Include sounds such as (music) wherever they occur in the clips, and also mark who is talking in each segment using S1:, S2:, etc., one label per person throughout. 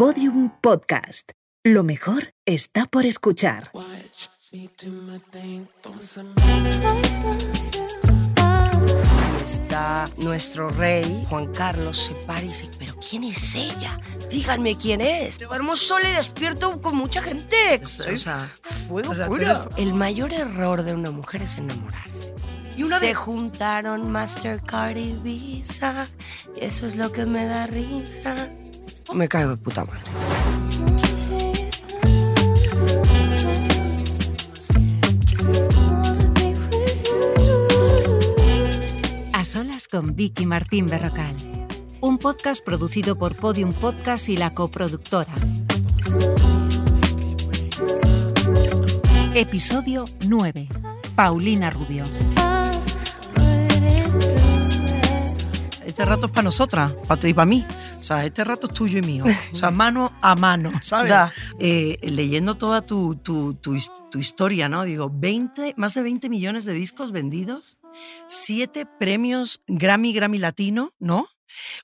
S1: Podium Podcast. Lo mejor está por escuchar.
S2: Está nuestro rey, Juan Carlos, se para y dice, pero ¿quién es ella? Díganme quién es. Duermo solo y despierto con mucha gente.
S3: O sea,
S2: Fuego
S3: o sea,
S2: El mayor error de una mujer es enamorarse.
S3: Y una
S2: Se
S3: vez-
S2: juntaron Mastercard y Visa. y Eso es lo que me da risa. Me caigo de puta madre.
S4: A solas con Vicky Martín Berrocal. Un podcast producido por Podium Podcast y la coproductora. Episodio 9. Paulina Rubio.
S3: este rato es para nosotras, para ti y para mí. O sea, este rato es tuyo y mío. O sea, (laughs) mano a mano, ¿sabes? Eh, leyendo toda tu, tu, tu his- tu historia, ¿no? Digo, 20, más de 20 millones de discos vendidos, siete premios Grammy, Grammy Latino, ¿no?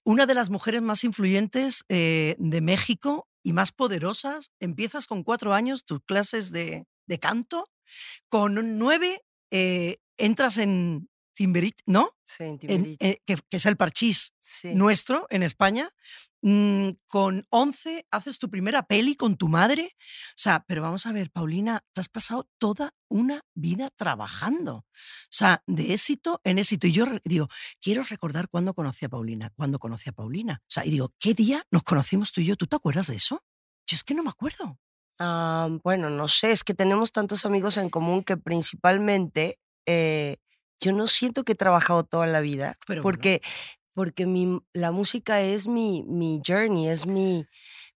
S3: Una de las mujeres más influyentes eh, de México y más poderosas. Empiezas con cuatro años tus clases de, de canto. Con nueve eh, entras en Timberit, ¿no?
S2: Sí,
S3: En-
S2: Timbiriche.
S3: eh, que, que es el parchís
S2: Sí.
S3: nuestro en España. Mm, con 11 haces tu primera peli con tu madre. O sea, pero vamos a ver, Paulina, te has pasado toda una vida trabajando. O sea, de éxito en éxito. Y yo digo, quiero recordar cuándo conocí a Paulina, cuándo conocí a Paulina. O sea, y digo, ¿qué día nos conocimos tú y yo? ¿Tú te acuerdas de eso? Yo es que no me acuerdo.
S2: Ah, bueno, no sé, es que tenemos tantos amigos en común que principalmente eh, yo no siento que he trabajado toda la vida,
S3: Pero bueno.
S2: porque, porque mi, la música es mi, mi journey, es mi,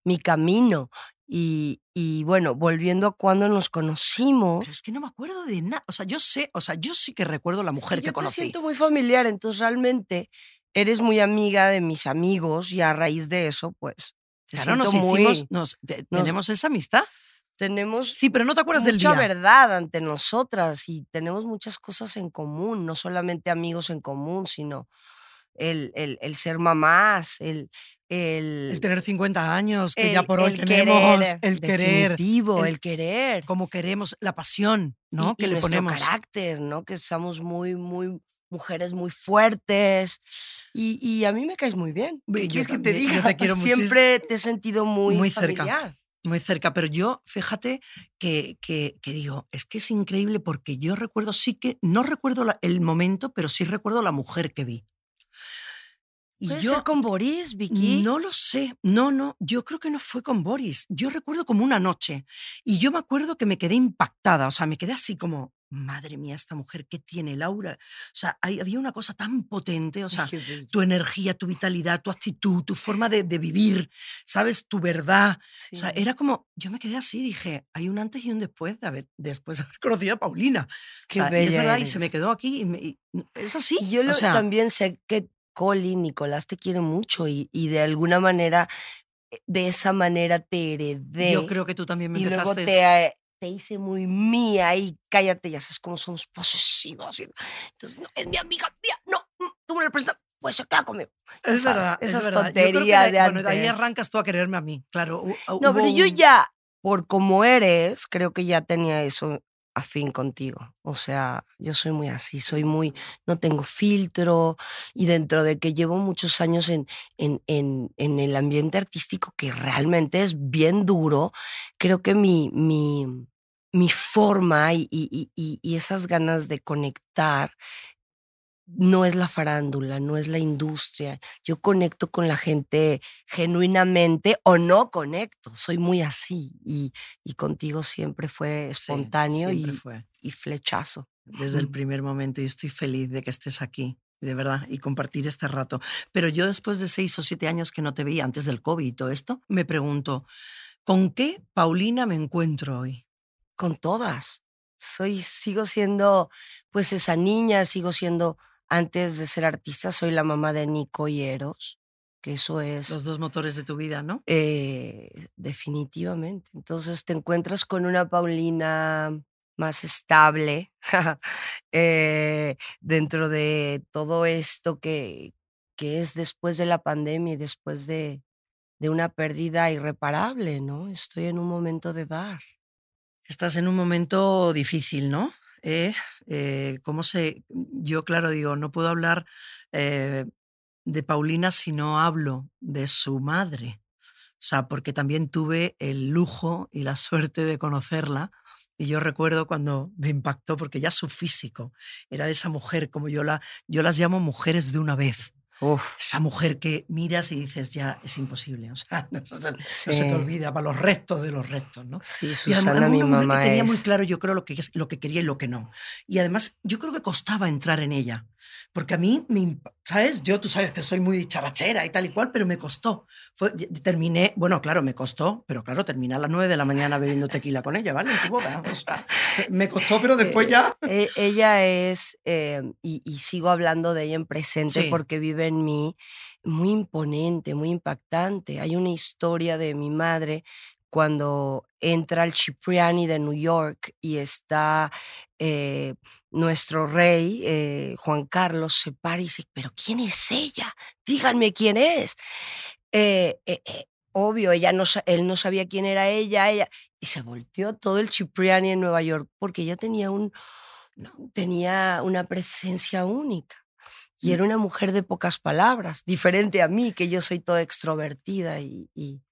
S2: mi camino. Y, y bueno, volviendo a cuando nos conocimos,
S3: Pero es que no me acuerdo de nada. O sea, yo sé, o sea, yo sí que recuerdo la mujer
S2: Sí,
S3: que
S2: yo
S3: conocí.
S2: te siento muy familiar, entonces realmente eres muy amiga de mis amigos y a raíz de eso, pues, te
S3: Claro, nos
S2: muy-
S3: hicimos, nos, te-
S2: nos-
S3: tenemos esa amistad.
S2: Tenemos
S3: Sí, pero no te acuerdas del
S2: mucha
S3: día.
S2: verdad ante nosotras y tenemos muchas cosas en común, no solamente amigos en común, sino el, el, el ser mamás, el, el,
S3: El tener 50 años, que ya por hoy tenemos,
S2: querer,
S3: el querer, el-
S2: el, querer.
S3: como queremos, la pasión, ¿no?
S2: y,
S3: que
S2: y
S3: le
S2: nuestro
S3: ponemos.
S2: carácter, ¿no? Que somos muy, muy mujeres muy fuertes. Y, y a mí me caes muy bien. ¿Qué
S3: yo
S2: quieres que te
S3: también, yo
S2: diga?
S3: te quiero
S2: Siempre te he sentido muy,
S3: Muy cerca. Muy cerca, pero yo, fíjate que, que, digo, es que es increíble porque yo recuerdo, sí que, no recuerdo el momento, pero sí recuerdo la mujer que vi. Y
S2: ¿Puede
S3: yo
S2: ser con Boris, Vicky?
S3: no lo sé, no, no, yo creo que no fue con Boris, yo recuerdo como una noche y yo me acuerdo que me quedé impactada, o sea, me quedé así como, madre mía, esta mujer que tiene Laura, o sea, hay- había una cosa tan potente, o sea,
S2: Qué
S3: tu energía, tu vitalidad, tu actitud, tu forma de, de vivir, ¿sabes? Tu verdad. O sea,
S2: Sí.
S3: era como, yo me quedé así, dije, hay un antes y un después de haber, después de haber (laughs) conocido a Paulina.
S2: Qué
S3: o sea, y es
S2: bella
S3: verdad, y se me
S2: eres.
S3: quedó aquí, y me- y es así.
S2: Y yo
S3: o
S2: lo-
S3: sea,
S2: también sé que Coli, Nicolás, te quiere mucho y, y de alguna manera, eh, de esa manera te heredé.
S3: yo creo que tú también me
S2: y luego te, eh, te hice muy mía y cállate, ya sabes cómo somos posesivos. Entonces, no, es mi amiga mía, no, mm, tú me la prestas, pues se queda conmigo.
S3: Es verdad, es verdad. Yo creo que
S2: de
S3: bueno, de ahí arrancas tú a quererme a mí, claro.
S2: No, pero yo ya, por como eres, creo que ya tenía eso afín contigo. O sea, yo soy muy así, soy muy, no tengo filtro y dentro de que llevo muchos años en, en, en, en el ambiente artístico que realmente es bien duro, creo que mi, mi, mi forma y, y- y- y- y esas ganas de conectar no es la farándula, no es la industria. Yo conecto con la gente genuinamente o no conecto. Soy muy así y, y contigo siempre fue
S3: Sí,
S2: espontáneo
S3: siempre
S2: y,
S3: fue.
S2: y flechazo.
S3: Desde el primer momento y estoy feliz de que estés aquí, de verdad, y compartir este rato. Pero yo después de seis o siete años que no te veía, antes del COVID y todo esto, me pregunto, ¿con qué Paulina me encuentro hoy?
S2: Con todas. Soy, sigo siendo pues esa niña, sigo siendo, antes de ser artista, soy la mamá de Nico y Eros, que eso es...
S3: Los dos motores de tu vida, ¿no?
S2: Eh, definitivamente. Entonces te encuentras con una Paulina más estable (laughs) eh, dentro de todo esto que, que es después de la pandemia y después de, de una pérdida irreparable, ¿no? Estoy en un momento de dar.
S3: Estás en un momento difícil, ¿no? Eh, eh, ¿Cómo se...? Yo, claro, digo, no puedo hablar eh, de Paulina si no hablo de su madre. O sea, porque también tuve el lujo y la suerte de conocerla. Y yo recuerdo cuando me impactó, porque ya su físico era de esa mujer, como yo, la, yo las llamo mujeres de una vez. Esa mujer que miras y dices, ya es imposible. O sea, (laughs) no, se te olvida para los restos de los restos, ¿no?
S2: Sí, Susana, y mi mamá
S3: que tenía muy claro, yo creo, lo que, lo que quería y lo que no. Y además, yo creo que costaba entrar en ella. Porque a mí, me, ¿sabes? Yo, tú sabes que soy muy charachera y tal y cual, pero me costó. Fue, terminé, bueno, claro, me costó, pero claro, terminé a las 9 de la mañana bebiendo tequila con ella, ¿vale? O sea, me costó, pero después ya...
S2: Eh, ella es, eh, y, sigo hablando de ella en presente porque vive en mí, muy imponente, muy impactante. Hay una historia de mi madre cuando entra al Cipriani de New York y está eh, nuestro rey, eh, Juan Carlos, se para y dice, pero ¿quién es ella? Díganme quién es. Eh, obvio, ella no, él no sabía quién era ella, ella, y se volteó todo el Cipriani en Nueva York porque ella tenía, un, tenía una presencia única. Y mm. era una mujer de pocas palabras, diferente a mí, que yo soy toda extrovertida y y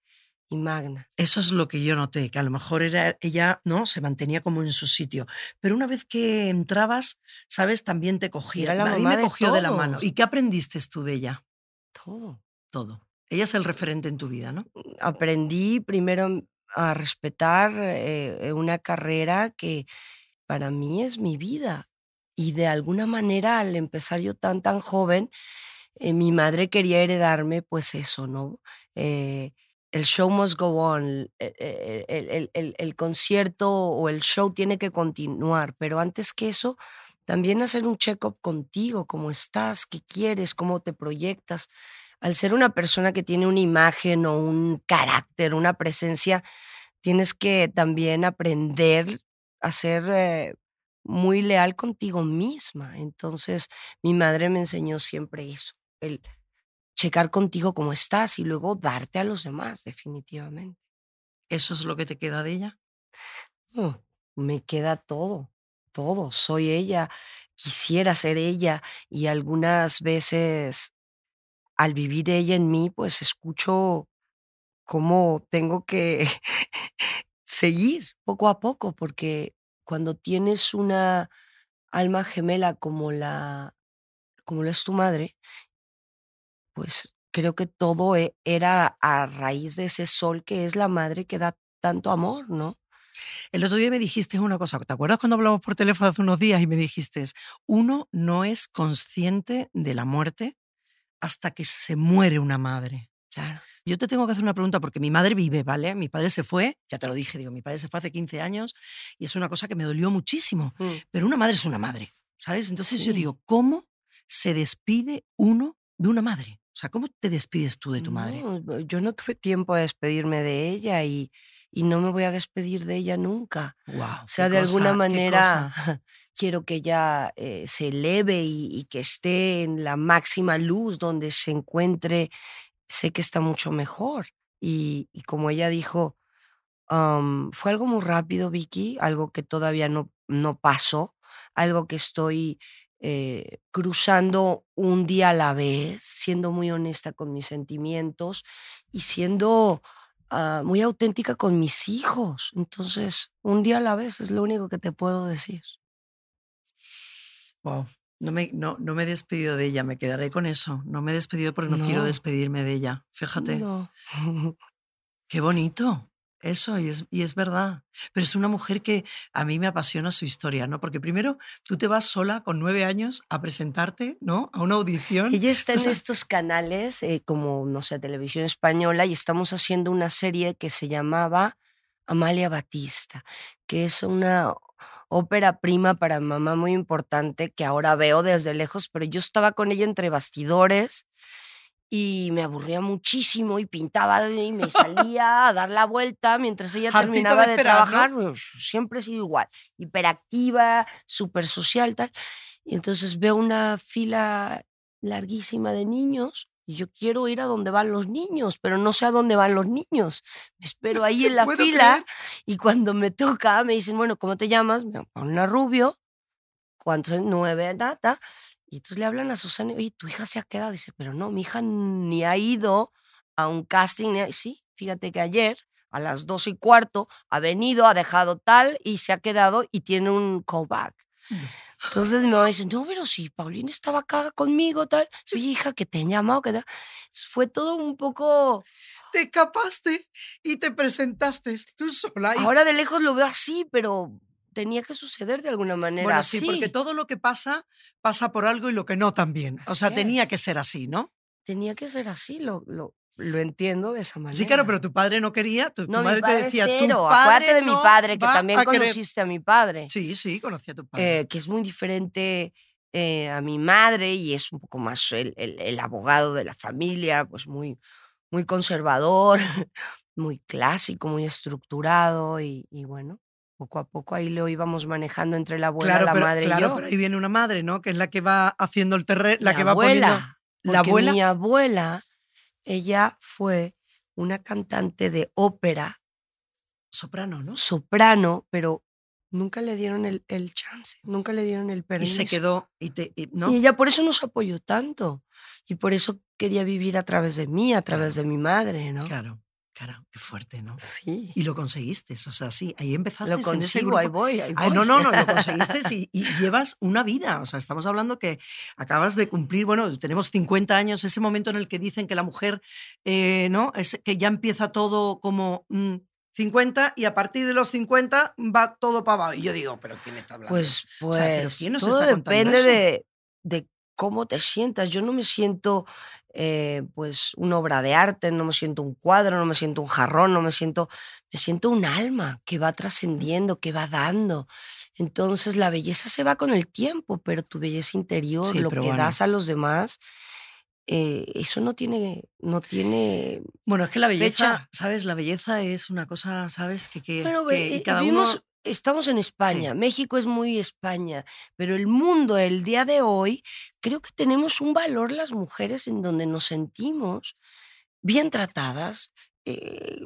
S2: magna.
S3: Eso es lo que yo noté, que a lo mejor era ella, ¿no? Se mantenía como en su sitio. Pero una vez que entrabas, ¿sabes? También te cogía.
S2: la
S3: a
S2: me
S3: cogió de la mano. ¿Y qué aprendiste tú de ella?
S2: Todo.
S3: Todo. Ella es el referente en tu vida, ¿no?
S2: Mm, aprendí primero a respetar eh, una carrera que para mí es mi vida. Y de alguna manera, al empezar yo tan, tan joven, eh, mi madre quería heredarme, pues eso, ¿no? Eh, el show must go on, e, e, el, el, concierto o el show tiene que continuar, pero antes que eso, también hacer un check-up contigo, cómo estás, qué quieres, cómo te proyectas. Al ser una persona que tiene una imagen o un carácter, una presencia, tienes que también aprender a ser eh, muy leal contigo misma. Entonces, mi madre me enseñó siempre eso, el checar contigo cómo estás y luego darte a los demás, definitivamente.
S3: ¿Eso es lo que te queda de ella?
S2: me queda todo, todo. Soy ella, quisiera ser ella y algunas veces al vivir ella en mí, pues escucho cómo tengo que (laughs) seguir poco a poco, porque cuando tienes una alma gemela como la como lo es tu madre pues creo que todo e, era a raíz de ese sol que es la madre que da tanto amor, ¿no?
S3: El otro día me dijiste una cosa, ¿te acuerdas cuando hablamos por teléfono hace unos días y me dijiste, uno no es consciente de la muerte hasta que se muere una madre?
S2: Claro.
S3: Yo te tengo que hacer una pregunta porque mi madre vive, ¿vale? Mi padre se fue, ya te lo dije, digo, mi padre se fue hace 15 años y es una cosa que me dolió muchísimo, mm. pero una madre es una madre, ¿sabes? Entonces yo digo, ¿cómo se despide uno de una madre? O sea, ¿cómo te despides tú de tu madre?
S2: yo no tuve tiempo de despedirme de ella y, y no me voy a despedir de ella nunca.
S3: Wow,
S2: o sea, de alguna manera (laughs) quiero que ella eh, se eleve y, que esté en la máxima luz donde se encuentre. Sé que está mucho mejor. Y, y como ella dijo, fue algo muy rápido, Vicky, algo que todavía no, no pasó, algo que estoy eh, cruzando un día a la vez, siendo muy honesta con mis sentimientos y siendo ah, muy auténtica con mis hijos. Entonces, un día a la vez es lo único que te puedo decir.
S3: Wow. No me, no, no me he despedido de ella, me quedaré con eso. No me he despedido porque no, quiero despedirme de ella. Fíjate.
S2: No. (laughs)
S3: Qué bonito. Eso, y es, y es verdad. Pero es una mujer que a mí me apasiona su historia, ¿no? Porque primero tú te vas sola con nueve años a presentarte, ¿no? A una audición.
S2: Ella está en estos canales, eh, como, no sé, Televisión Española, y estamos haciendo una serie que se llamaba Amalia Batista, que es una ópera prima para mamá muy importante que ahora veo desde lejos, pero yo estaba con ella entre bastidores y me aburría muchísimo y pintaba y me salía a dar la vuelta mientras ella terminaba de, trabajar. Siempre he sido igual, hiperactiva, súper social, tal. Y entonces veo una fila larguísima de niños Y yo quiero ir a donde van los niños, pero no sé a dónde van los niños. Me espero (laughs) ahí en la fila
S3: creer.
S2: y cuando me toca me dicen, bueno, ¿cómo te llamas? Me ponen a Rubio, ¿cuántos? Nueve, data. Y entonces le hablan a Susana, oye, tu hija se ha quedado. Dice, pero no, mi hija ni ha ido a un casting. ni ha-". Sí, fíjate que ayer a las dos y cuarto ha venido, ha dejado tal y se ha quedado y tiene un callback. Entonces mi mamá dice, no, pero si Paulina estaba acá conmigo, tal. Oye, hija, que te han llamado, que tal. Fue todo un poco...
S3: Te escapaste y te presentaste tú sola. y-
S2: Ahora de lejos lo veo así, pero tenía que suceder de alguna manera
S3: bueno, sí,
S2: así.
S3: porque todo lo que pasa pasa por algo y lo que no también. O sea,
S2: Así
S3: tenía
S2: es.
S3: que ser así, ¿no?
S2: Tenía que ser así, lo, lo, lo entiendo de esa manera.
S3: Sí, claro, pero tu padre no quería. Tu, tu
S2: No, mi
S3: madre
S2: padre
S3: te decía,
S2: cero.
S3: tu padre
S2: Acuérdate de mi
S3: no
S2: padre, que también
S3: a querer".
S2: conociste a mi padre.
S3: Sí, sí, conocí a tu padre.
S2: eh, que es muy diferente eh, a mi madre y es un poco más el, el- el abogado de la familia, pues muy, muy conservador, (laughs) muy clásico, muy estructurado y, y bueno, poco a poco ahí lo íbamos manejando entre la abuela,
S3: claro,
S2: la
S3: pero,
S2: madre
S3: claro,
S2: y yo.
S3: pero ahí viene una madre, ¿no? Que es la que va haciendo el terreno, la, que va
S2: abuela,
S3: poniendo. La abuela.
S2: Mi abuela, ella fue una cantante de ópera,
S3: Soprano, ¿no?
S2: soprano, pero nunca le dieron el, el chance, nunca le dieron el
S3: Y
S2: permiso.
S3: se quedó. Y te, y- ¿no?
S2: Y ella por eso nos apoyó tanto. Y por eso quería vivir a través de mí, a través de mi madre, ¿no?
S3: Claro, claro, qué fuerte, ¿no?
S2: Sí.
S3: Y lo conseguiste, o sea, sí, ahí empezaste
S2: Lo
S3: en ese
S2: consigo,
S3: grupo.
S2: ahí voy, ahí
S3: Ay,
S2: voy.
S3: no, no, no, lo (laughs) conseguiste y, y llevas una vida. O sea, estamos hablando que acabas de cumplir, bueno, tenemos 50 años, ese momento en el que dicen que la mujer, eh, ¿no? Es que ya empieza todo como mm, 50 y a partir de los 50 va todo para abajo. Y yo digo, ¿pero quién está hablando?
S2: Pues,
S3: O
S2: pues,
S3: sea, ¿pero quién nos
S2: todo
S3: está
S2: depende
S3: eso?
S2: de, de cómo te sientas. Yo no me siento, eh, pues, una obra de arte, no me siento un cuadro, no me siento un jarrón, no me siento, me siento un alma que va trascendiendo, que va dando. Entonces, la belleza se va con el tiempo, pero tu belleza interior,
S3: Sí,
S2: lo que
S3: bueno.
S2: das a los demás, eh, eso no tiene, no tiene
S3: Bueno, es que la belleza,
S2: fecha.
S3: ¿sabes? La belleza es una cosa, ¿sabes? Que, que,
S2: Pero
S3: que-
S2: ve,
S3: y
S2: eh,
S3: cada uno...
S2: estamos en España, México es muy España, pero el mundo, el día de hoy, creo que tenemos un valor las mujeres en donde nos sentimos bien tratadas, eh,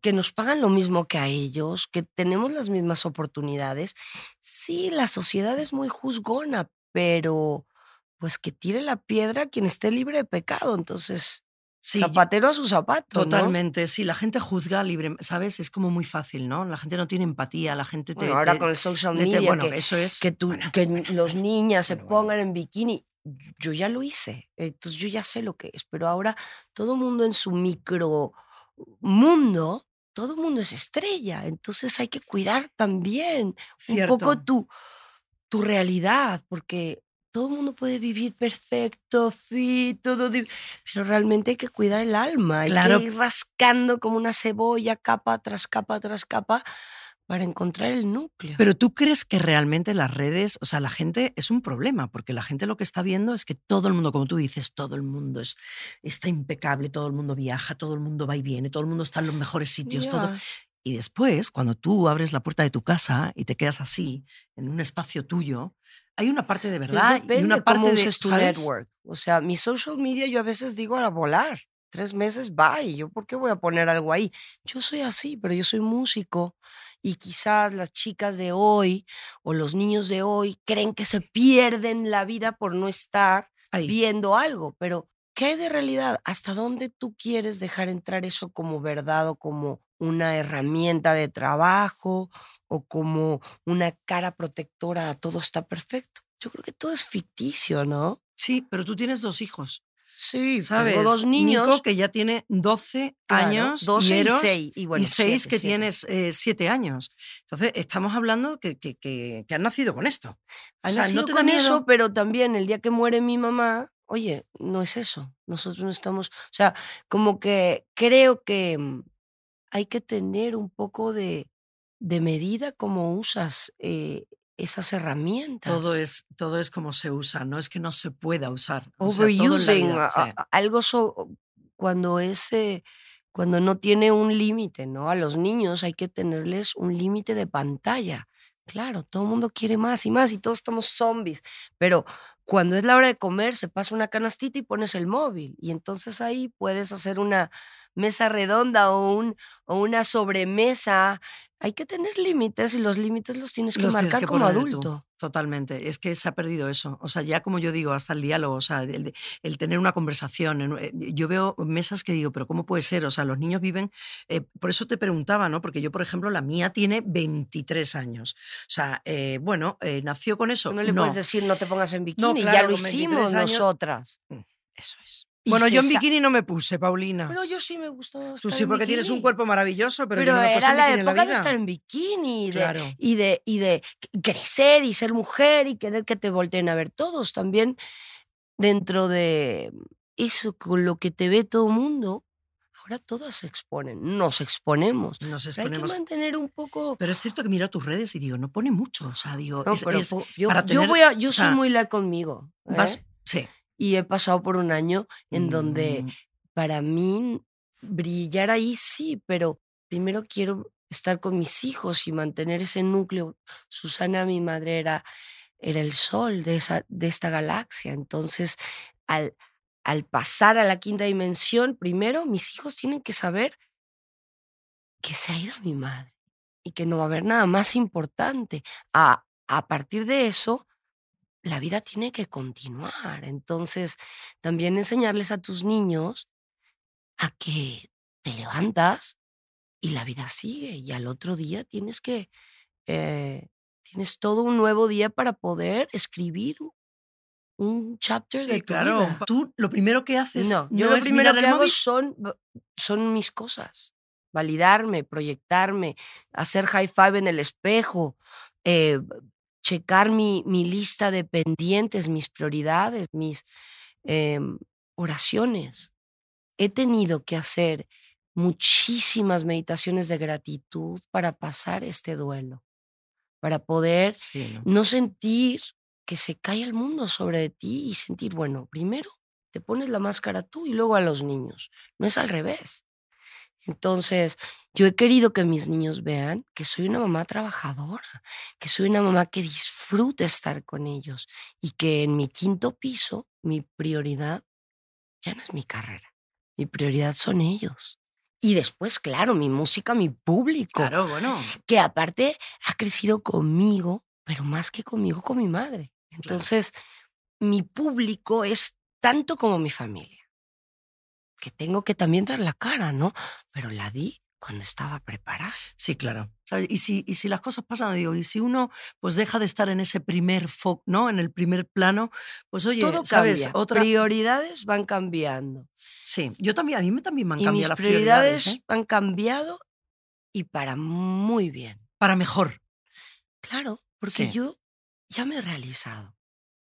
S2: que nos pagan lo mismo que a ellos, que tenemos las mismas oportunidades. Sí, la sociedad es muy juzgona, pero pues que tire la piedra quien esté libre de pecado. Entonces,
S3: Sí,
S2: zapatero a su zapato. ¿no?
S3: Totalmente, sí, la gente juzga libre, ¿sabes? Es como muy fácil, ¿no? La gente no tiene empatía, la gente te...
S2: Bueno, ahora
S3: te-
S2: con el social
S3: te-
S2: media,
S3: bueno,
S2: que,
S3: eso es...
S2: que, tú,
S3: bueno,
S2: que los niñas se
S3: bueno, bueno.
S2: pongan en bikini. Yo ya lo hice, entonces yo ya sé lo que es, pero ahora todo mundo en su micro mundo, todo mundo es estrella, entonces hay que cuidar también
S3: cierto.
S2: un poco tu, tu realidad, porque todo el mundo puede vivir perfecto, fit, todo, pero realmente hay que cuidar el alma, hay
S3: Claro.
S2: que ir rascando como una cebolla, capa tras capa tras capa, para encontrar el núcleo.
S3: Pero tú crees que realmente las redes, o sea, la gente es un problema, porque la gente lo que está viendo es que todo el mundo, como tú dices, todo el mundo es, está impecable, todo el mundo viaja, todo el mundo va y viene, todo el mundo está en los mejores sitios, todo.
S2: Ya.
S3: Y después, cuando tú abres la puerta de tu casa y te quedas así, en un espacio tuyo, hay una parte de
S2: Pues
S3: verdad y
S2: depende
S3: una parte
S2: cómo
S3: de
S2: uses tu
S3: ¿sabes?
S2: network. O sea, mi social media yo a veces digo a volar. Tres meses, bye. ¿Yo por qué voy a poner algo ahí? Yo soy así, pero yo soy músico. Y quizás las chicas de hoy o los niños de hoy creen que se pierden la vida por no estar
S3: Ahí.
S2: viendo algo. Pero, ¿qué hay de realidad? ¿Hasta dónde tú quieres dejar entrar eso como verdad o como una herramienta de trabajo o como una cara protectora a todo está perfecto? Yo creo que todo es ficticio, ¿no?
S3: Sí, pero tú tienes dos hijos,
S2: Sí,
S3: ¿sabes?
S2: Tengo dos niños.
S3: Nico, que ya tiene 12
S2: claro,
S3: años,
S2: 12 y
S3: Eros,
S2: 6. Y, bueno,
S3: y seis
S2: siete,
S3: que
S2: siete.
S3: tienes eh, siete años. Entonces, estamos hablando que, que, que, que han nacido con esto.
S2: Han
S3: o sea, ¿no
S2: nacido
S3: te da
S2: con eso, pero también el día que muere mi mamá, oye, no es eso. Nosotros no estamos, o sea, como que creo que mm, hay que tener un poco de, de medida como usas eh, esas herramientas.
S3: Todo es, todo es como se usa, no es que no se pueda usar. o sea,
S2: Overusing,
S3: vida,
S2: a-
S3: sí.
S2: a- algo so- cuando es, eh, cuando no tiene un límite, ¿no? A los niños hay que tenerles un límite de pantalla. Claro, todo el mundo quiere más y más y todos estamos zombies. Pero cuando es la hora de comer, se pasa una canastita y pones el móvil. Y entonces ahí puedes hacer una mesa redonda o, un, o una sobremesa. Hay que tener límites y los límites los tienes que
S3: Los tienes
S2: marcar
S3: que
S2: como
S3: poner tú,
S2: adulto.
S3: Totalmente. Es que se ha perdido eso. O sea, ya como yo digo, hasta el diálogo, o sea, el, el tener una conversación. eh, Yo veo mesas que digo, pero ¿cómo puede ser? O sea, los niños viven. eh, por eso te preguntaba, ¿no? Porque yo, por ejemplo, la mía tiene 23 años. O sea, eh, bueno, eh, nació con eso.
S2: No le puedes decir no te pongas en bikini, ya
S3: claro,
S2: lo
S3: con 23
S2: hicimos nosotras.
S3: Eso es. Bueno, yo en bikini no me puse, Paulina.
S2: Pero yo sí me gustó.
S3: Tú sí,
S2: en
S3: porque tienes un
S2: bikini.
S3: cuerpo maravilloso, pero,
S2: Pero,
S3: yo no me
S2: era la
S3: bikini
S2: época de estar en bikini y de,
S3: Claro.
S2: y, de, y de crecer y ser mujer y querer que te volteen a ver todos. También dentro de eso con lo que te ve todo el mundo, ahora todas se exponen, nos exponemos.
S3: Nos
S2: Pero hay que mantener un poco...
S3: Pero es cierto que miro tus redes y digo, no pone mucho. O sea, digo,
S2: No,
S3: es-
S2: pero
S3: es
S2: po- yo,
S3: para
S2: yo
S3: tener-
S2: voy a, yo
S3: o
S2: soy muy la conmigo.
S3: vas-
S2: ¿eh?
S3: sí.
S2: Y he pasado por un año en donde
S3: Mm,
S2: para mí brillar ahí sí, pero primero quiero estar con mis hijos y mantener ese núcleo. Susana, mi madre, era, era el sol de, esa, de esta galaxia. Entonces, al, al pasar a la quinta dimensión, primero mis hijos tienen que saber que se ha ido mi madre y que no va a haber nada más importante. A, partir de eso, la vida tiene que continuar. Entonces, también enseñarles a tus niños a que te levantas y la vida sigue y al otro día tienes que, eh, tienes todo un nuevo día para poder escribir un- chapter
S3: Sí,
S2: de tu
S3: claro.
S2: vida.
S3: Tú lo primero que haces
S2: No,
S3: no,
S2: yo lo
S3: es
S2: primero
S3: mirar
S2: que
S3: el
S2: hago
S3: móvil.
S2: son, son mis cosas. Validarme, proyectarme, hacer high five en el espejo, eh, checar mi, mi lista de pendientes, mis prioridades, mis em, oraciones. He tenido que hacer muchísimas meditaciones de gratitud para pasar este duelo, para poder
S3: Sí, ¿no?
S2: no sentir que se cae el mundo sobre ti y sentir, bueno, primero te pones la máscara tú y luego a los niños. No es al revés. Entonces, yo he querido que mis niños vean que soy una mamá trabajadora, que soy una mamá que disfruta estar con ellos y que en mi quinto piso mi prioridad ya no es mi carrera, mi prioridad son ellos. Y después, claro, mi música, mi público
S3: Claro, bueno.
S2: que aparte ha crecido conmigo, pero más que conmigo, con mi madre. Entonces, mi público es tanto como mi familia, que tengo que también dar la cara, ¿no? Pero la di cuando estaba preparada.
S3: Sí, claro. ¿Sabes? Y si, y si las cosas pasan, digo, y si uno pues deja de estar en ese primer foco, ¿no? En el primer plano, pues oye,
S2: Todo
S3: ¿sabes?
S2: cambia.
S3: Otra.
S2: Prioridades van cambiando.
S3: Sí, yo también, a mí me también me han
S2: Y mis
S3: cambiado las
S2: prioridades,
S3: prioridades. ¿eh?
S2: han cambiado y para muy bien.
S3: Para mejor.
S2: Claro, porque
S3: Sí.
S2: yo ya me he realizado.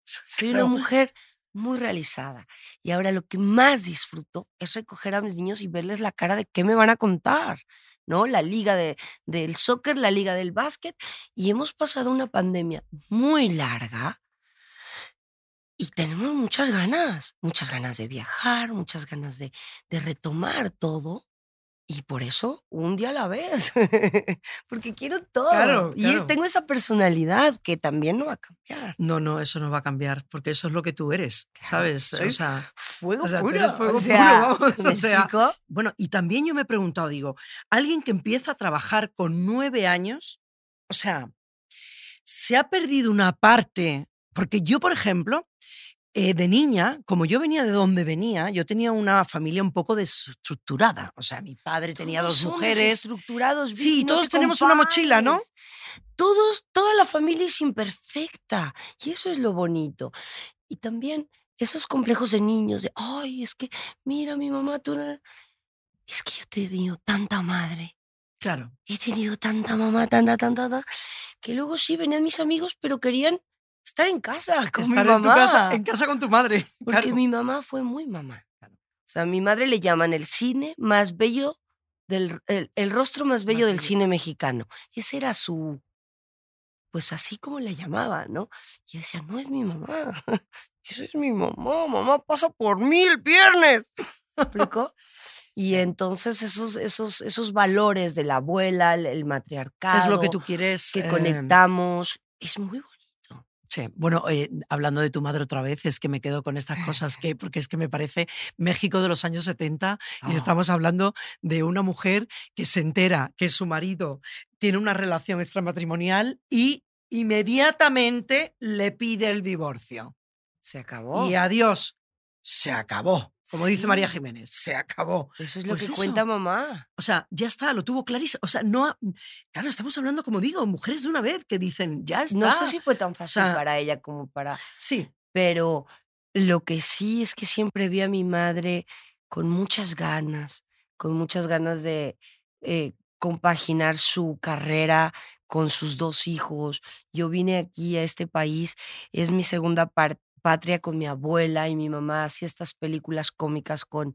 S2: Soy una mujer muy realizada. Y ahora lo que más disfruto es recoger a mis niños y verles la cara de qué me van a contar. ¿No? La liga de, del soccer, la liga del básquet. Y hemos pasado una pandemia muy larga y tenemos muchas ganas, muchas ganas de viajar, muchas ganas de, de retomar todo. Y por eso un día a la vez, (laughs) porque quiero todo.
S3: Claro,
S2: Y tengo esa personalidad que también no va a cambiar.
S3: No, no, eso no va a cambiar, porque eso es lo que tú eres, ¿sabes? O sea,
S2: Fuego
S3: O sea, tú
S2: puro.
S3: eres fuego
S2: o sea,
S3: puro, vamos, (laughs)
S2: ¿me
S3: o sea,
S2: explico?
S3: bueno, y también yo me he preguntado, digo, alguien que empieza a trabajar con nueve años, o sea, se ha perdido una parte, porque yo, por ejemplo, eh, de niña, como yo venía de donde venía, yo tenía una familia un poco desestructurada. O sea, mi padre tenía dos mujeres.
S2: desestructurados.
S3: Sí,
S2: no
S3: todos
S2: te
S3: tenemos una mochila, ¿no?
S2: Todos, toda la familia es imperfecta. Y eso es lo bonito. Y también esos complejos de niños, de, ay, es que, mira, mi mamá, tú... no-". Es que yo te he tenido tanta madre.
S3: Claro,
S2: He tenido tanta mamá, tanta, tanta, tanta, que luego sí venían mis amigos, pero querían estar en casa (laughs) con
S3: estar
S2: mi
S3: en
S2: mamá.
S3: tu casa, en casa con tu madre. (laughs)
S2: Porque
S3: claro.
S2: mi mamá fue muy mamá. O sea, a mi madre le llaman el cine más bello del el, el rostro más bello
S3: Más
S2: del
S3: bello.
S2: cine mexicano. Ese era su pues así como le llamaba, ¿no? Y decía, no es mi mamá. (laughs) Esa es mi mamá. Mamá pasa por mí el viernes. ¿Me explicó? Y entonces esos, esos, esos valores de la abuela, el, el matriarcado.
S3: Es lo que tú quieres.
S2: Que
S3: eh,
S2: conectamos. Es muy bonito.
S3: Sí, bueno, eh, hablando de tu madre otra vez, es que me quedo con estas cosas que, (laughs) porque es que me parece México de los años 70 y
S2: Oh.
S3: estamos hablando de una mujer que se entera que su marido tiene una relación extramatrimonial y inmediatamente le pide el divorcio.
S2: Se acabó.
S3: Y adiós, se acabó. Como dice María
S2: Sí.
S3: Jiménez, se acabó.
S2: Eso es lo
S3: Pues
S2: que
S3: eso.
S2: cuenta mamá.
S3: O sea, ya está, lo tuvo clarísimo. O sea, no. Claro, estamos hablando, como digo, mujeres de una vez que dicen, ya está.
S2: No sé si fue tan fácil
S3: sea,
S2: para ella como para
S3: Sí,
S2: pero lo que sí es que siempre vi a mi madre con muchas ganas, con muchas ganas de eh, compaginar su carrera con sus dos hijos. Yo vine aquí a este país, es mi segunda par- patria con mi abuela y mi mamá hacía estas películas cómicas con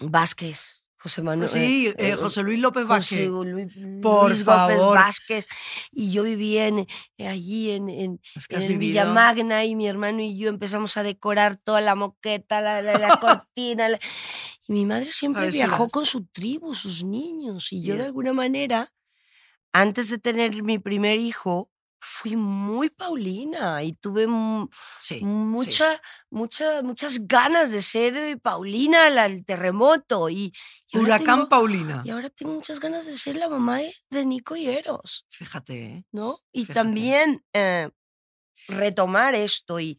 S2: Vázquez, José Manuel.
S3: sí, eh, José Luis López
S2: José
S3: Vázquez.
S2: Luis,
S3: por
S2: Luis López
S3: favor.
S2: Vázquez. Y yo vivía en, eh, allí en, en,
S3: Es que has
S2: en
S3: vivido-
S2: Villa Magna y mi hermano y yo empezamos a decorar toda la moqueta, la, la- la cortina. la- Y mi madre (laughs) siempre viajó con su tribu, sus niños. Y yo de alguna manera, antes de tener mi primer hijo, fui muy Paulina y tuve
S3: sí.
S2: mucha, mucha, muchas ganas de ser eh, Paulina, la, el terremoto. Y,
S3: Huracán
S2: tengo-
S3: Paulina.
S2: y ahora tengo muchas ganas de ser la mamá de, de Nico y Eros,
S3: Fíjate, ¿eh?
S2: ¿no? Y
S3: Fíjate.
S2: también eh, retomar esto y,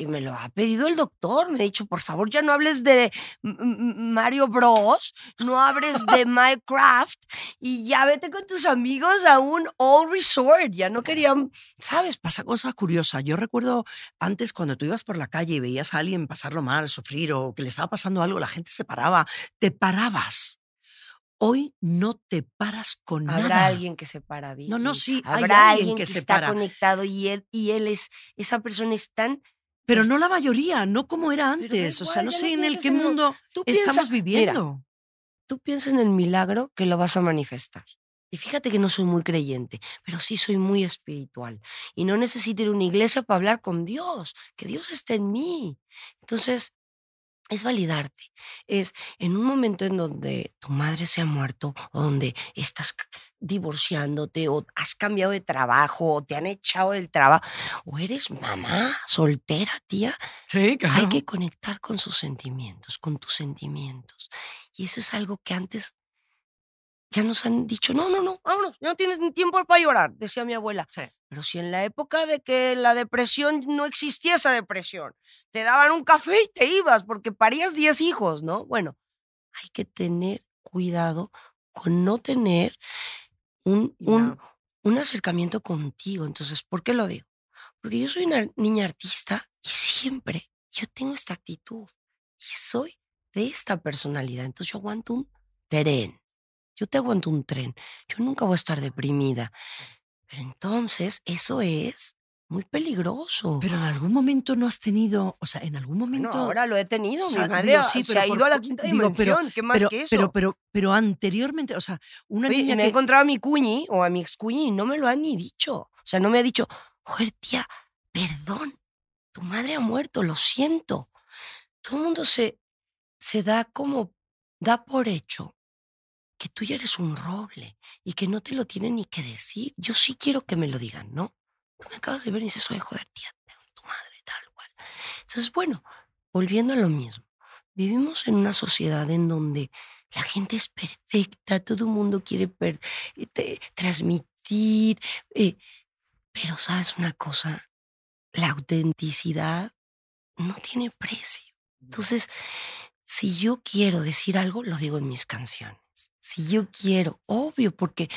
S2: y me lo ha pedido el doctor. Me ha dicho, por favor, ya no hables de Mario Bros, no hables de (laughs) Minecraft y ya vete con tus amigos a un all resort. Ya no querían, ¿sabes?
S3: Pasa cosa curiosa. Yo recuerdo antes cuando tú ibas por la calle y veías a alguien pasarlo mal, sufrir o que le estaba pasando algo, la gente se paraba. Te parabas. Hoy no te paras con
S2: Habrá
S3: nada.
S2: alguien que se para,
S3: No, no,
S2: Vicky.
S3: sí, hay
S2: Habrá
S3: alguien
S2: alguien
S3: que
S2: que,
S3: se
S2: está
S3: para.
S2: conectado y él, y él es, esa persona es tan
S3: Pero no la mayoría, no como era antes. O sea,
S2: igual,
S3: no sé en el qué
S2: lo-
S3: mundo estamos
S2: piensa-
S3: viviendo.
S2: Mira, tú piensas en el milagro que lo vas a manifestar. Y fíjate que no soy muy creyente, pero sí soy muy espiritual. Y no necesito ir a una iglesia para hablar con Dios, que Dios está en mí. Entonces, es validarte. Es en un momento en donde tu madre se ha muerto o donde estás divorciándote o has cambiado de trabajo o te han echado del trabajo o eres mamá soltera, tía,
S3: Sí, claro.
S2: hay que conectar con sus sentimientos, con tus sentimientos. Y eso es algo que antes ya nos han dicho, no, no, no, vámonos, ya no tienes ni tiempo para llorar, decía mi abuela.
S3: Sí.
S2: Pero si en la época de que la depresión no existía esa depresión, te daban un café y te ibas porque parías 10 hijos, ¿no? Bueno, hay que tener cuidado con no tener un, un, un acercamiento contigo. Entonces, ¿por qué lo digo? Porque yo soy una niña artista y siempre yo tengo esta actitud y soy de esta personalidad. Entonces yo aguanto un tren. Yo te aguanto un tren. Yo nunca voy a estar deprimida. Pero entonces eso es muy peligroso.
S3: Pero en algún momento no has tenido, o sea, en algún momento.
S2: ahora lo he tenido.
S3: o sea,
S2: Mi madre
S3: digo, sí,
S2: se
S3: pero
S2: ha
S3: por-
S2: ido a la quinta
S3: digo, pero-
S2: dimensión. ¿Qué más
S3: pero,
S2: que eso?
S3: pero, pero, pero anteriormente, o sea, una
S2: Oye,
S3: niña
S2: me he encontrado a mi cuñi o a mi ex cuñi y no me lo han ni dicho. O sea, no me ha dicho, joder, tía, perdón, tu madre ha muerto, lo siento. Todo el mundo se, se da como, da por hecho que tú ya eres un roble y que no te lo tienen ni que decir. Yo sí quiero que me lo digan, ¿no? Tú me acabas de ver y dices, oye, joder, tía, tu madre, tal cual. Entonces, bueno, volviendo a lo mismo, vivimos en una sociedad en donde la gente es perfecta, todo el mundo quiere per- eh, te- transmitir, eh, pero sabes una cosa, la autenticidad no tiene precio. Entonces, si yo quiero decir algo, lo digo en mis canciones. Si yo quiero, obvio, porque,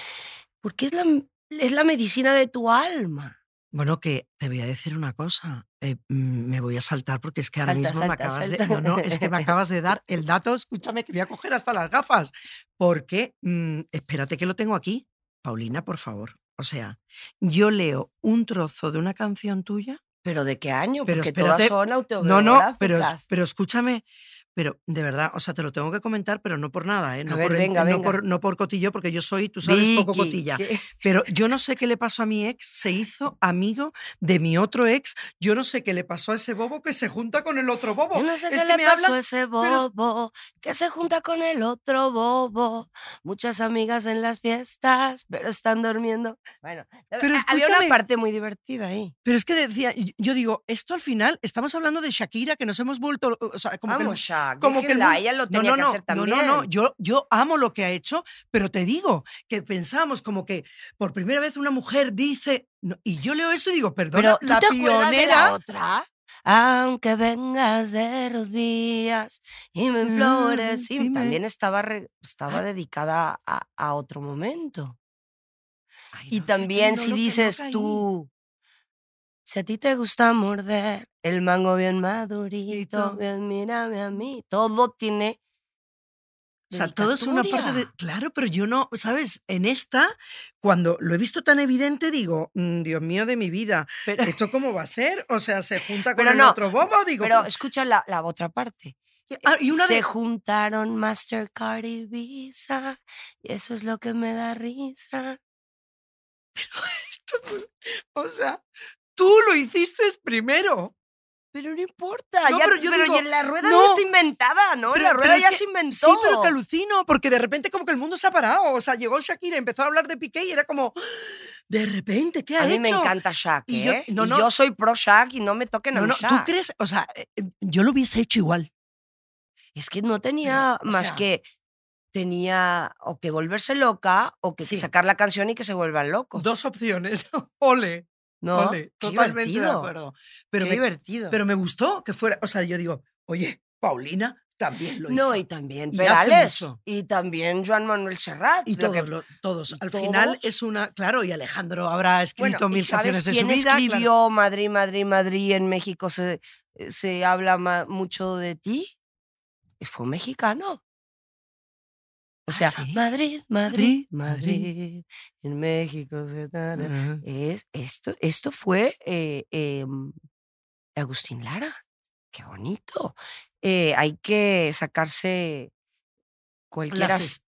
S2: porque es, la, es la medicina de tu alma.
S3: Bueno, que te voy a decir una cosa. eh, mm, me voy a saltar porque es que ahora
S2: Salta,
S3: mismo me
S2: salta,
S3: acabas de. No, no, es que me (laughs) acabas de dar el dato. Escúchame, que voy a coger hasta las gafas. Porque, mm, espérate que lo tengo aquí. Paulina, por favor. O sea, yo leo un trozo de una canción tuya
S2: ¿Pero de qué año?
S3: Pero
S2: Porque
S3: espérate,
S2: todas son
S3: No, no, pero,
S2: autobiográficas.
S3: pero escúchame, Pero de verdad, o sea, te lo tengo que comentar, pero no por nada, ¿eh? No,
S2: ver,
S3: por,
S2: venga,
S3: no,
S2: venga.
S3: Por, no por cotillo, porque yo soy, tú sabes, poco cotilla.
S2: ¿qué?
S3: Pero yo no sé qué le pasó a mi ex, se hizo amigo de mi otro ex. Yo no sé qué le pasó a ese bobo que se junta con el otro bobo.
S2: Yo no sé
S3: es
S2: qué
S3: que
S2: le
S3: me
S2: pasó
S3: hablan-
S2: a ese
S3: pero-
S2: bobo que se junta con el otro bobo. Muchas amigas en las fiestas, pero están durmiendo. Bueno,
S3: Pero
S2: había una parte muy divertida ahí.
S3: Pero es que decía, yo digo, esto al final, estamos hablando de Shakira, que nos hemos vuelto, o sea, como que como que el
S2: ella lo
S3: no,
S2: tenía
S3: no,
S2: que
S3: no,
S2: hacer
S3: no,
S2: también.
S3: no, no, yo, yo amo lo que ha hecho, pero te digo que pensamos como que por primera vez una mujer dice, no, y yo leo esto y digo, perdona,
S2: Pero ¿tú
S3: la
S2: te acuerdas de la
S3: pionera.
S2: otra? Aunque vengas de rodillas y me implores. y
S3: dime.
S2: también estaba, re- estaba dedicada a, a otro momento.
S3: Ay,
S2: Y también
S3: no
S2: si dices tú, si a ti te gusta morder el mango bien madurito, bien mírame a mí, todo tiene...
S3: O sea, todo es una parte de. Claro, pero yo no, ¿sabes? En esta, cuando lo he visto tan evidente, digo, "Mm, Dios mío de mi vida,
S2: Pero,
S3: ¿esto (laughs) cómo va a ser? O sea, se junta con
S2: Pero
S3: el
S2: no,
S3: otro bobo, digo.
S2: pero escucha la, la otra parte.
S3: ah, y una
S2: Se juntaron Mastercard y Visa, y eso es lo que me da risa. (laughs)
S3: O sea, tú lo hiciste primero.
S2: Pero no importa,
S3: No,
S2: ya,
S3: pero yo
S2: pero
S3: digo,
S2: ya la rueda no,
S3: no,
S2: está inventada, ¿no?
S3: pero-
S2: la rueda ya
S3: que-
S2: se inventó.
S3: Sí, pero que alucino, porque de repente como que el mundo se ha parado. O sea, llegó Shakira, empezó a hablar de Piqué y era como, de repente, ¿qué ha
S2: a mí
S3: hecho?
S2: me encanta Shaq,
S3: Y yo-
S2: ¿eh?
S3: no,
S2: Y
S3: no.
S2: yo soy pro Shaq y no me toquen a
S3: No,
S2: mi
S3: no, ¿tú crees? O sea, yo lo hubiese hecho igual.
S2: Es que no tenía
S3: Pero, o
S2: más
S3: sea-
S2: que tenía o que volverse loca o que
S3: Sí.
S2: sacar la canción y que se vuelvan locos.
S3: Dos opciones. (laughs) Ole,
S2: ¿no? Qué
S3: totalmente de
S2: divertido,
S3: acuerdo. Pero
S2: qué
S3: me,
S2: divertido.
S3: pero me gustó que fuera, o sea, yo digo, oye, Paulina también lo hizo.
S2: no, y también
S3: Y
S2: Perales. Y también Joan Manuel Serrat.
S3: Y
S2: lo que-
S3: todos, lo- todos. Al final
S2: todos.
S3: es una, claro, y Alejandro habrá escrito
S2: Bueno, ¿y
S3: mil canciones de su vida. claro.
S2: escribió Madrid, Madrid, Madrid en México? Se, se habla mucho de ti. Fue un mexicano. O
S3: ¿Ah,
S2: sea,
S3: sí?
S2: Madrid, Madrid,
S3: Madrid,
S2: en México se. Es, esto, esto fue eh, em, Agustín Lara. Qué bonito. Eh, hay que sacarse cualquiera,
S3: Las,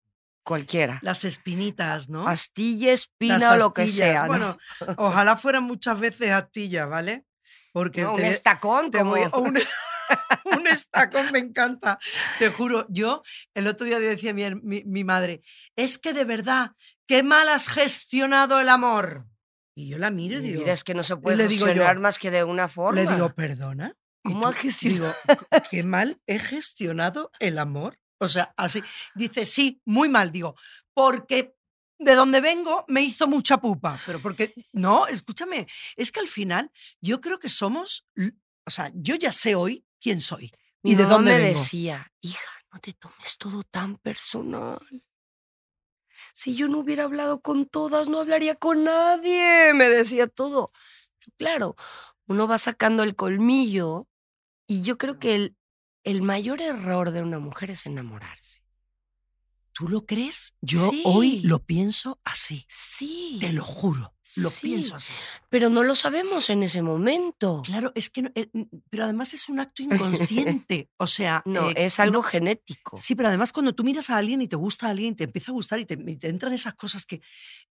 S2: cualquiera.
S3: las espinitas, ¿no?
S2: Astilla, espina o lo que sea. ¿no?
S3: Bueno, (laughs) ojalá fueran muchas veces astillas, ¿vale? Porque
S2: No, un estacón
S3: te
S2: como
S3: voy- o un, (laughs) (laughs) un estacón me encanta. Te juro, yo el otro día decía mi, mi, mi madre, es que de verdad, qué mal has gestionado el amor. Y yo la miro y digo,
S2: vida es que no se puede
S3: le yo,
S2: gestionar más que de una forma.
S3: le digo, perdona.
S2: ¿Cómo
S3: tú-
S2: ha gestionado?
S3: Digo, qué mal he gestionado el amor. O sea, así. Dice, sí, muy mal. Digo, porque de donde vengo me hizo mucha pupa. Pero porque, no, escúchame, es que al final yo creo que somos, o sea, yo ya sé hoy quién soy
S2: Mi
S3: y de
S2: mamá
S3: dónde
S2: me
S3: vengo.
S2: decía, hija, no te tomes todo tan personal. Si yo no hubiera hablado con todas, no hablaría con nadie. Me decía todo. Claro, uno va sacando el colmillo y yo creo que el, el mayor error de una mujer es enamorarse.
S3: ¿Tú lo crees? Yo hoy lo pienso así.
S2: Sí.
S3: Te lo juro. Lo
S2: Sí.
S3: pienso así.
S2: Pero no lo sabemos en ese momento.
S3: Claro, es que, no- eh, pero además es un acto inconsciente. O sea, (laughs)
S2: No,
S3: eh,
S2: es algo
S3: no-
S2: genético.
S3: Sí, pero además cuando tú miras a alguien y te gusta a alguien, te empieza a gustar y te, y te entran esas cosas que...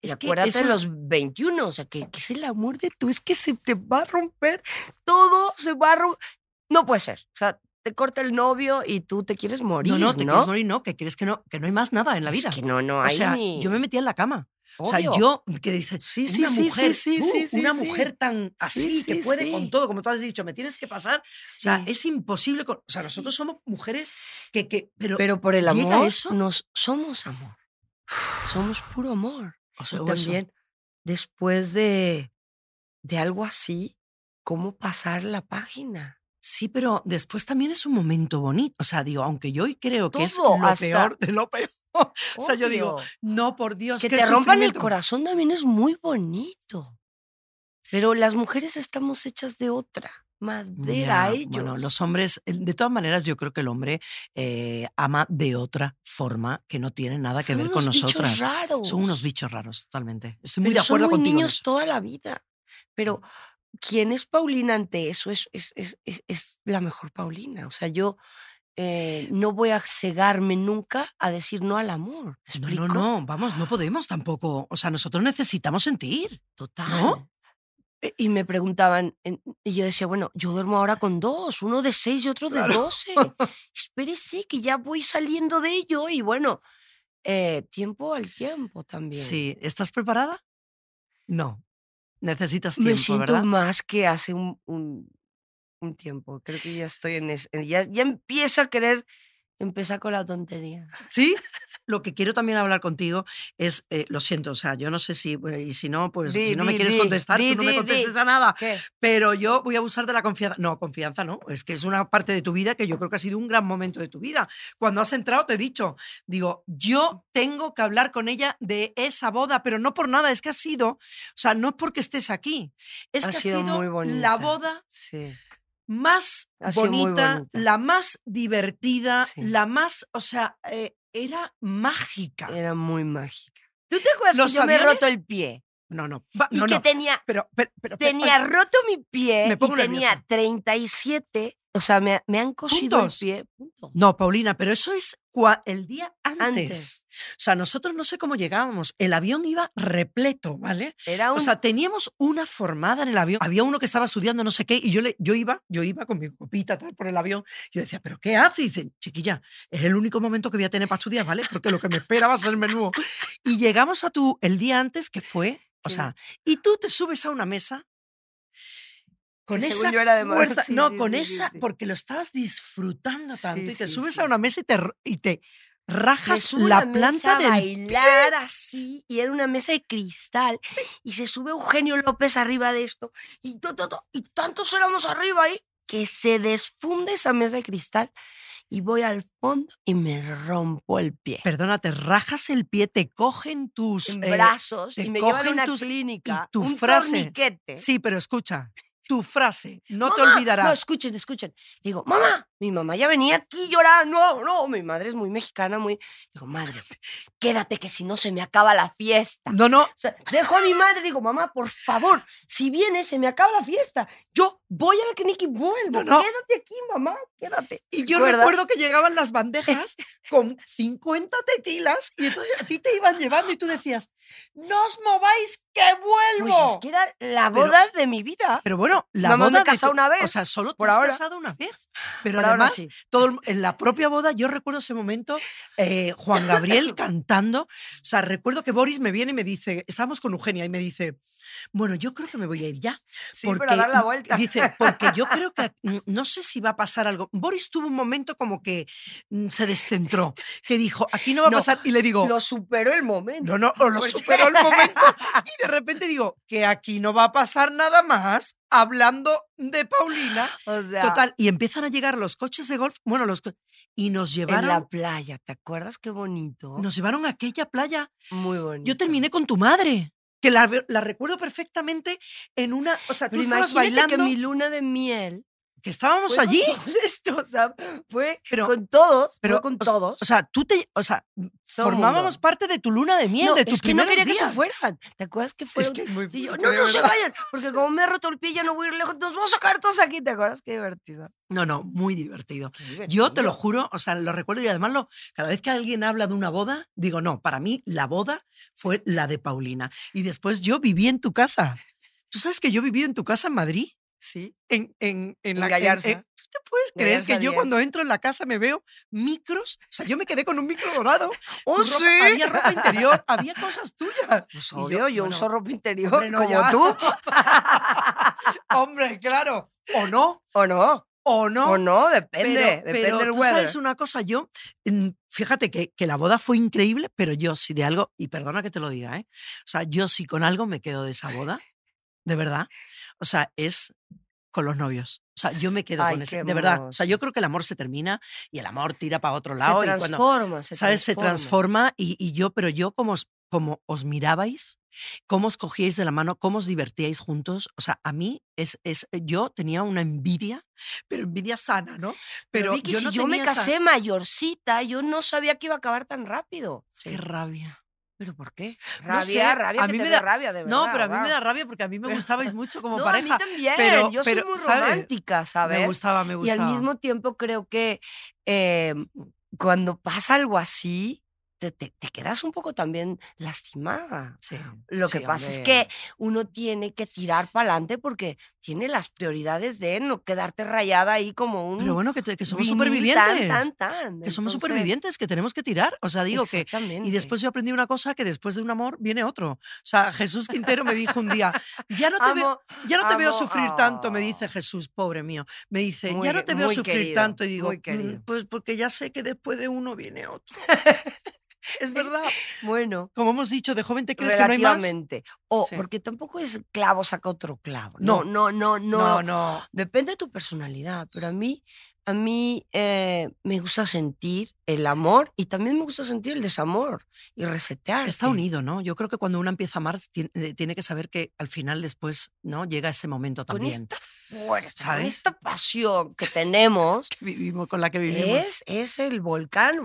S2: Y
S3: Es que
S2: acuérdate
S3: eso-
S2: de los 21, o sea, que, que es el amor de tú, es que se te va a romper, todo se va a romper. No puede ser. O sea, te corta el novio y tú te quieres morir.
S3: no,
S2: No,
S3: no, te quieres morir, no, que crees que no, que no hay más nada en la vida.
S2: Es que no, no
S3: o
S2: hay
S3: sea,
S2: ni.
S3: yo me metía en la cama. O sea,
S2: Obvio.
S3: yo, que dices,
S2: Sí, sí,
S3: una
S2: sí,
S3: mujer, uh, una mujer tan así,
S2: Sí,
S3: que puede con todo, como tú has dicho, me tienes que pasar. O sea, es imposible. con- o sea, nosotros somos mujeres que, que pero,
S2: Pero por el
S3: ¿llega
S2: amor,
S3: eso?
S2: nos somos amor. Somos (sighs) puro amor.
S3: o sea,
S2: Y
S3: o eso.
S2: también, después de, de algo así, ¿cómo pasar la página?
S3: Sí, pero después también es un momento bonito. O sea, digo, aunque yo hoy creo que es lo
S2: hasta-
S3: peor de lo peor. (laughs) O sea, yo digo, no, por Dios,
S2: que te rompan el corazón también es muy bonito. Pero las mujeres estamos hechas de otra madera, ellos.
S3: Bueno, los hombres, el- de todas maneras, yo creo que el hombre eh, ama de otra forma que no tiene nada que
S2: Son
S3: ver con
S2: unos bichos
S3: nosotras.
S2: raros.
S3: Son unos bichos raros, totalmente. Estoy muy
S2: Pero
S3: de acuerdo
S2: son muy
S3: contigo.
S2: niños toda la vida. Pero ¿quién es Paulina ante eso? Es, es, es, es, la mejor Paulina. O sea, yo eh, no voy a cegarme nunca a decir no al amor. ¿me
S3: No, no, no, vamos, no podemos tampoco. O sea, nosotros necesitamos sentir.
S2: Total.
S3: ¿No?
S2: E- Y me preguntaban, y yo decía, bueno, yo duermo ahora con dos, uno de seis y otro de doce. (laughs) Espérese, que ya voy saliendo de ello. Y bueno, eh, tiempo al tiempo también.
S3: Sí, ¿estás preparada? No. Necesitas
S2: Me
S3: tiempo,
S2: siento
S3: ¿verdad?
S2: más que hace un, un, un tiempo. Creo que ya estoy en es- en- ya, ya empiezo a querer empezar con la tontería.
S3: Sí. Lo que quiero también hablar contigo es, eh, lo siento, o sea, yo no sé si, bueno, y si no, pues
S2: Di,
S3: si no me quieres
S2: di,
S3: contestar, tú no me contestes a nada.
S2: ¿Qué?
S3: Pero yo voy a abusar de la confianza. No, confianza no. Es que es una parte de tu vida que yo creo que ha sido un gran momento de tu vida. Cuando has entrado te he dicho, digo, yo tengo que hablar con ella de esa boda, pero no por nada, es que ha sido, o sea, no es porque estés aquí, es
S2: Ha
S3: que
S2: sido
S3: ha sido
S2: muy
S3: la boda
S2: Sí.
S3: Más bonita, la más divertida,
S2: Sí.
S3: la más, o sea, eh, era mágica.
S2: Era muy mágica. ¿Tú te acuerdas
S3: ¿Los
S2: que yo me he roto
S3: aviones?
S2: el pie?
S3: No, no, va-
S2: Y
S3: no,
S2: que
S3: no.
S2: tenía,
S3: Pero, pero,
S2: tenía roto mi pie
S3: Me
S2: y
S3: pongo
S2: tenía
S3: nerviosa.
S2: 37, o sea, me, me han cosido
S3: Puntos.
S2: el pie. punto.
S3: No, Paulina, pero eso es el día antes.
S2: Antes.
S3: O sea, nosotros no sé cómo llegábamos. El avión iba repleto, ¿vale?
S2: Era un
S3: O sea, teníamos una formada en el avión. Había uno que estaba estudiando no sé qué y yo, le, yo iba, yo iba con mi copita tal por el avión. Yo decía, ¿pero qué hace? Y dice, chiquilla, es el único momento que voy a tener para estudiar, ¿vale? Porque lo que me espera va a ser menudo. Y llegamos a tu, el día antes, que fue, o sea, y tú te subes a una mesa con
S2: según
S3: esa
S2: yo era de Madrid.
S3: fuerza,
S2: Sí,
S3: no,
S2: sí,
S3: con
S2: sí,
S3: esa, porque lo estabas disfrutando tanto y te subes a una mesa y te, y te rajas
S2: a
S3: la
S2: mesa
S3: planta
S2: a
S3: del
S2: bailar así y era una mesa de cristal y se sube Eugenio López arriba de esto y, to, to, to, y tantos éramos arriba ahí que se desfunde esa mesa de cristal y voy al fondo y me rompo el pie
S3: Perdona, te rajas el pie, te cogen tus
S2: en
S3: eh,
S2: brazos
S3: te
S2: y me llevan a
S3: cogen
S2: una
S3: tus- y
S2: clínica
S3: tu
S2: un
S3: frase,
S2: torniquete.
S3: Sí, pero escucha, tu frase, no te
S2: "Mamá",
S3: olvidarás.
S2: No, escuchen, escuchen. Digo, mamá, mi mamá ya venía aquí llorando. No, no, mi madre es muy mexicana, muy. Digo, madre, quédate que si no se me acaba la fiesta.
S3: No, no,
S2: O sea, dejo a mi madre, digo, mamá, por favor, si vienes, se me acaba la fiesta. Yo voy a la clínica y vuelvo.
S3: No, no.
S2: Quédate aquí, mamá, quédate.
S3: y yo recuerdo que llegaban las bandejas (laughs) con 50 tequilas y entonces a ti te iban llevando y tú decías, no os mováis, que
S2: Pues
S3: vuelvo.
S2: es que era la
S3: Pero-
S2: boda de mi vida.
S3: Pero bueno, la
S2: me
S3: boda de
S2: casado una vez,
S3: O sea, solo te
S2: por
S3: has
S2: ahora.
S3: casado una vez. Pero
S2: Por ahora
S3: además,
S2: sí.
S3: todo en la propia boda, yo recuerdo ese momento, eh, Juan Gabriel (laughs) cantando. O sea, recuerdo que Boris me viene y me dice, estábamos con Eugenia y me dice, bueno, yo creo que me voy a ir ya.
S2: Sí, pero a dar la vuelta.
S3: Dice, porque yo creo que mm, no sé si va a pasar algo. Boris tuvo un momento como que mm, se descentró, que dijo, aquí no va a
S2: No,
S3: pasar. Y le digo,
S2: Lo superó el momento.
S3: no, no, o lo
S2: Porque-
S3: superó el (laughs) momento. Y de repente digo, que aquí no va a pasar nada más hablando de Paulina.
S2: O sea,
S3: Total, y empiezan a llegar los coches de golf, bueno, los y nos
S2: en
S3: llevaron,
S2: la playa, ¿te acuerdas qué bonito?
S3: nos llevaron a aquella playa.
S2: Muy bonito.
S3: Yo terminé con tu madre, que la, la recuerdo perfectamente en una, o sea,
S2: Pero
S3: tú estabas
S2: imagínate
S3: bailando,
S2: que mi luna de miel
S3: que estábamos
S2: fue con
S3: allí.
S2: todos (laughs) estos, o sea, fue
S3: Pero-
S2: con todos,
S3: Pero,
S2: fue con
S3: o
S2: todos.
S3: O sea, tú te, o sea,
S2: Todo
S3: formábamos
S2: mundo.
S3: parte de tu luna de miel,
S2: no,
S3: de tus
S2: es que no
S3: primeros
S2: quería que se
S3: días.
S2: fueran. ¿Te acuerdas que fueron?
S3: que es muy
S2: y yo, no, no se vayan, (laughs) porque como me he roto el pie ya no voy a ir lejos, nos vamos a sacar todos aquí, ¿te acuerdas? Qué divertido.
S3: No, no, muy divertido.
S2: Qué
S3: Yo te lo
S2: divertido.
S3: juro, o sea, lo recuerdo y además lo, cada vez que alguien habla de una boda, digo, no, para mí la boda fue la de Paulina. Y después yo viví en tu casa. ¿Tú sabes que yo viví en tu casa en Madrid?
S2: Sí.
S3: En, en, en la
S2: Gallarza.
S3: en- ¿Tú te puedes creer
S2: Gallarza
S3: que yo
S2: 10.
S3: cuando entro en la casa me veo micros? O sea, yo me quedé con un micro dorado.
S2: ¡Oh,
S3: Tu
S2: sí!
S3: ropa- había ropa interior, (laughs) había cosas tuyas.
S2: Pues
S3: Y yo,
S2: obvio, yo,
S3: bueno,
S2: uso ropa interior
S3: hombre, no,
S2: como
S3: ya.
S2: tú. (laughs)
S3: Hombre, claro. O no,
S2: ¿O no?
S3: o no.
S2: ¿O no? Depende.
S3: pero,
S2: depende
S3: pero
S2: del
S3: tú
S2: weather.
S3: sabes una cosa, yo, mm, fíjate que, que la boda fue increíble, pero yo si de algo, y perdona que te lo diga, ¿eh? O sea, yo si con algo me quedo de esa boda, de verdad, o sea, es con los novios. O sea, yo me quedo
S2: Ay,
S3: con ese,
S2: qué
S3: de verdad. O sea, yo creo que el amor se termina y el amor tira para otro lado.
S2: se
S3: y cuando,
S2: transforma, se
S3: ¿sabes? Se
S2: transforma.
S3: transforma y, y yo, pero yo como os, como os mirabais, cómo os cogíais de la mano, cómo os divertíais juntos, o sea, a mí es, es yo tenía una envidia, pero envidia sana, ¿no?
S2: Pero,
S3: Pero
S2: Vicky,
S3: yo
S2: si
S3: no
S2: yo me
S3: tenía esa-
S2: casé mayorcita, yo no sabía que iba a acabar tan rápido.
S3: Qué rabia.
S2: ¿Pero por qué?
S3: No
S2: Rabia,
S3: sé,
S2: rabia,
S3: a mí me da-
S2: rabia, de verdad.
S3: No, pero a mí me da rabia porque a mí me gustabais mucho como (laughs)
S2: no,
S3: pareja.
S2: a mí también.
S3: pero-
S2: yo
S3: pero,
S2: soy muy
S3: ¿sabes?
S2: romántica, ¿sabes?
S3: Me gustaba, me
S2: Y
S3: gustaba.
S2: al mismo tiempo creo que eh, cuando pasa algo así, te, te- te quedas un poco también lastimada.
S3: Sí,
S2: Lo que pasa es que uno tiene que tirar para adelante porque tiene las prioridades de no quedarte rayada ahí como un.
S3: Pero bueno, que, te- que somos supervivientes.
S2: Tan, tan, tan.
S3: que somos supervivientes, que tenemos que tirar. O sea, digo que. Y después yo aprendí una cosa que después de un amor viene otro. O sea, Jesús Quintero me dijo un día, ya no te, veo, ya no te veo sufrir tanto, me
S2: ah.
S3: dice Jesús, pobre mío. Me dice,
S2: Muy
S3: ya no te veo sufrir
S2: querido,
S3: tanto. Y digo, "Mm, pues porque ya sé que después de uno viene otro. (laughs) es verdad. (laughs)
S2: Bueno.
S3: Como hemos dicho, de joven te crees que no hay más.
S2: O
S3: Sí.
S2: porque tampoco es clavo saca otro clavo.
S3: No.
S2: No, no, no, no.
S3: No, no.
S2: Depende de tu personalidad, pero a mí, a mí eh, me gusta sentir el amor y también me gusta sentir el desamor y resetear.
S3: Está unido, ¿no? Yo creo que cuando uno empieza a amar, tiene, eh, tiene que saber que al final después, ¿no? Llega ese momento
S2: Con
S3: también.
S2: esta fuerza,
S3: ¿Sabes?
S2: esta pasión que (laughs) tenemos,
S3: que vivimos, con la que vivimos.
S2: es, es el volcán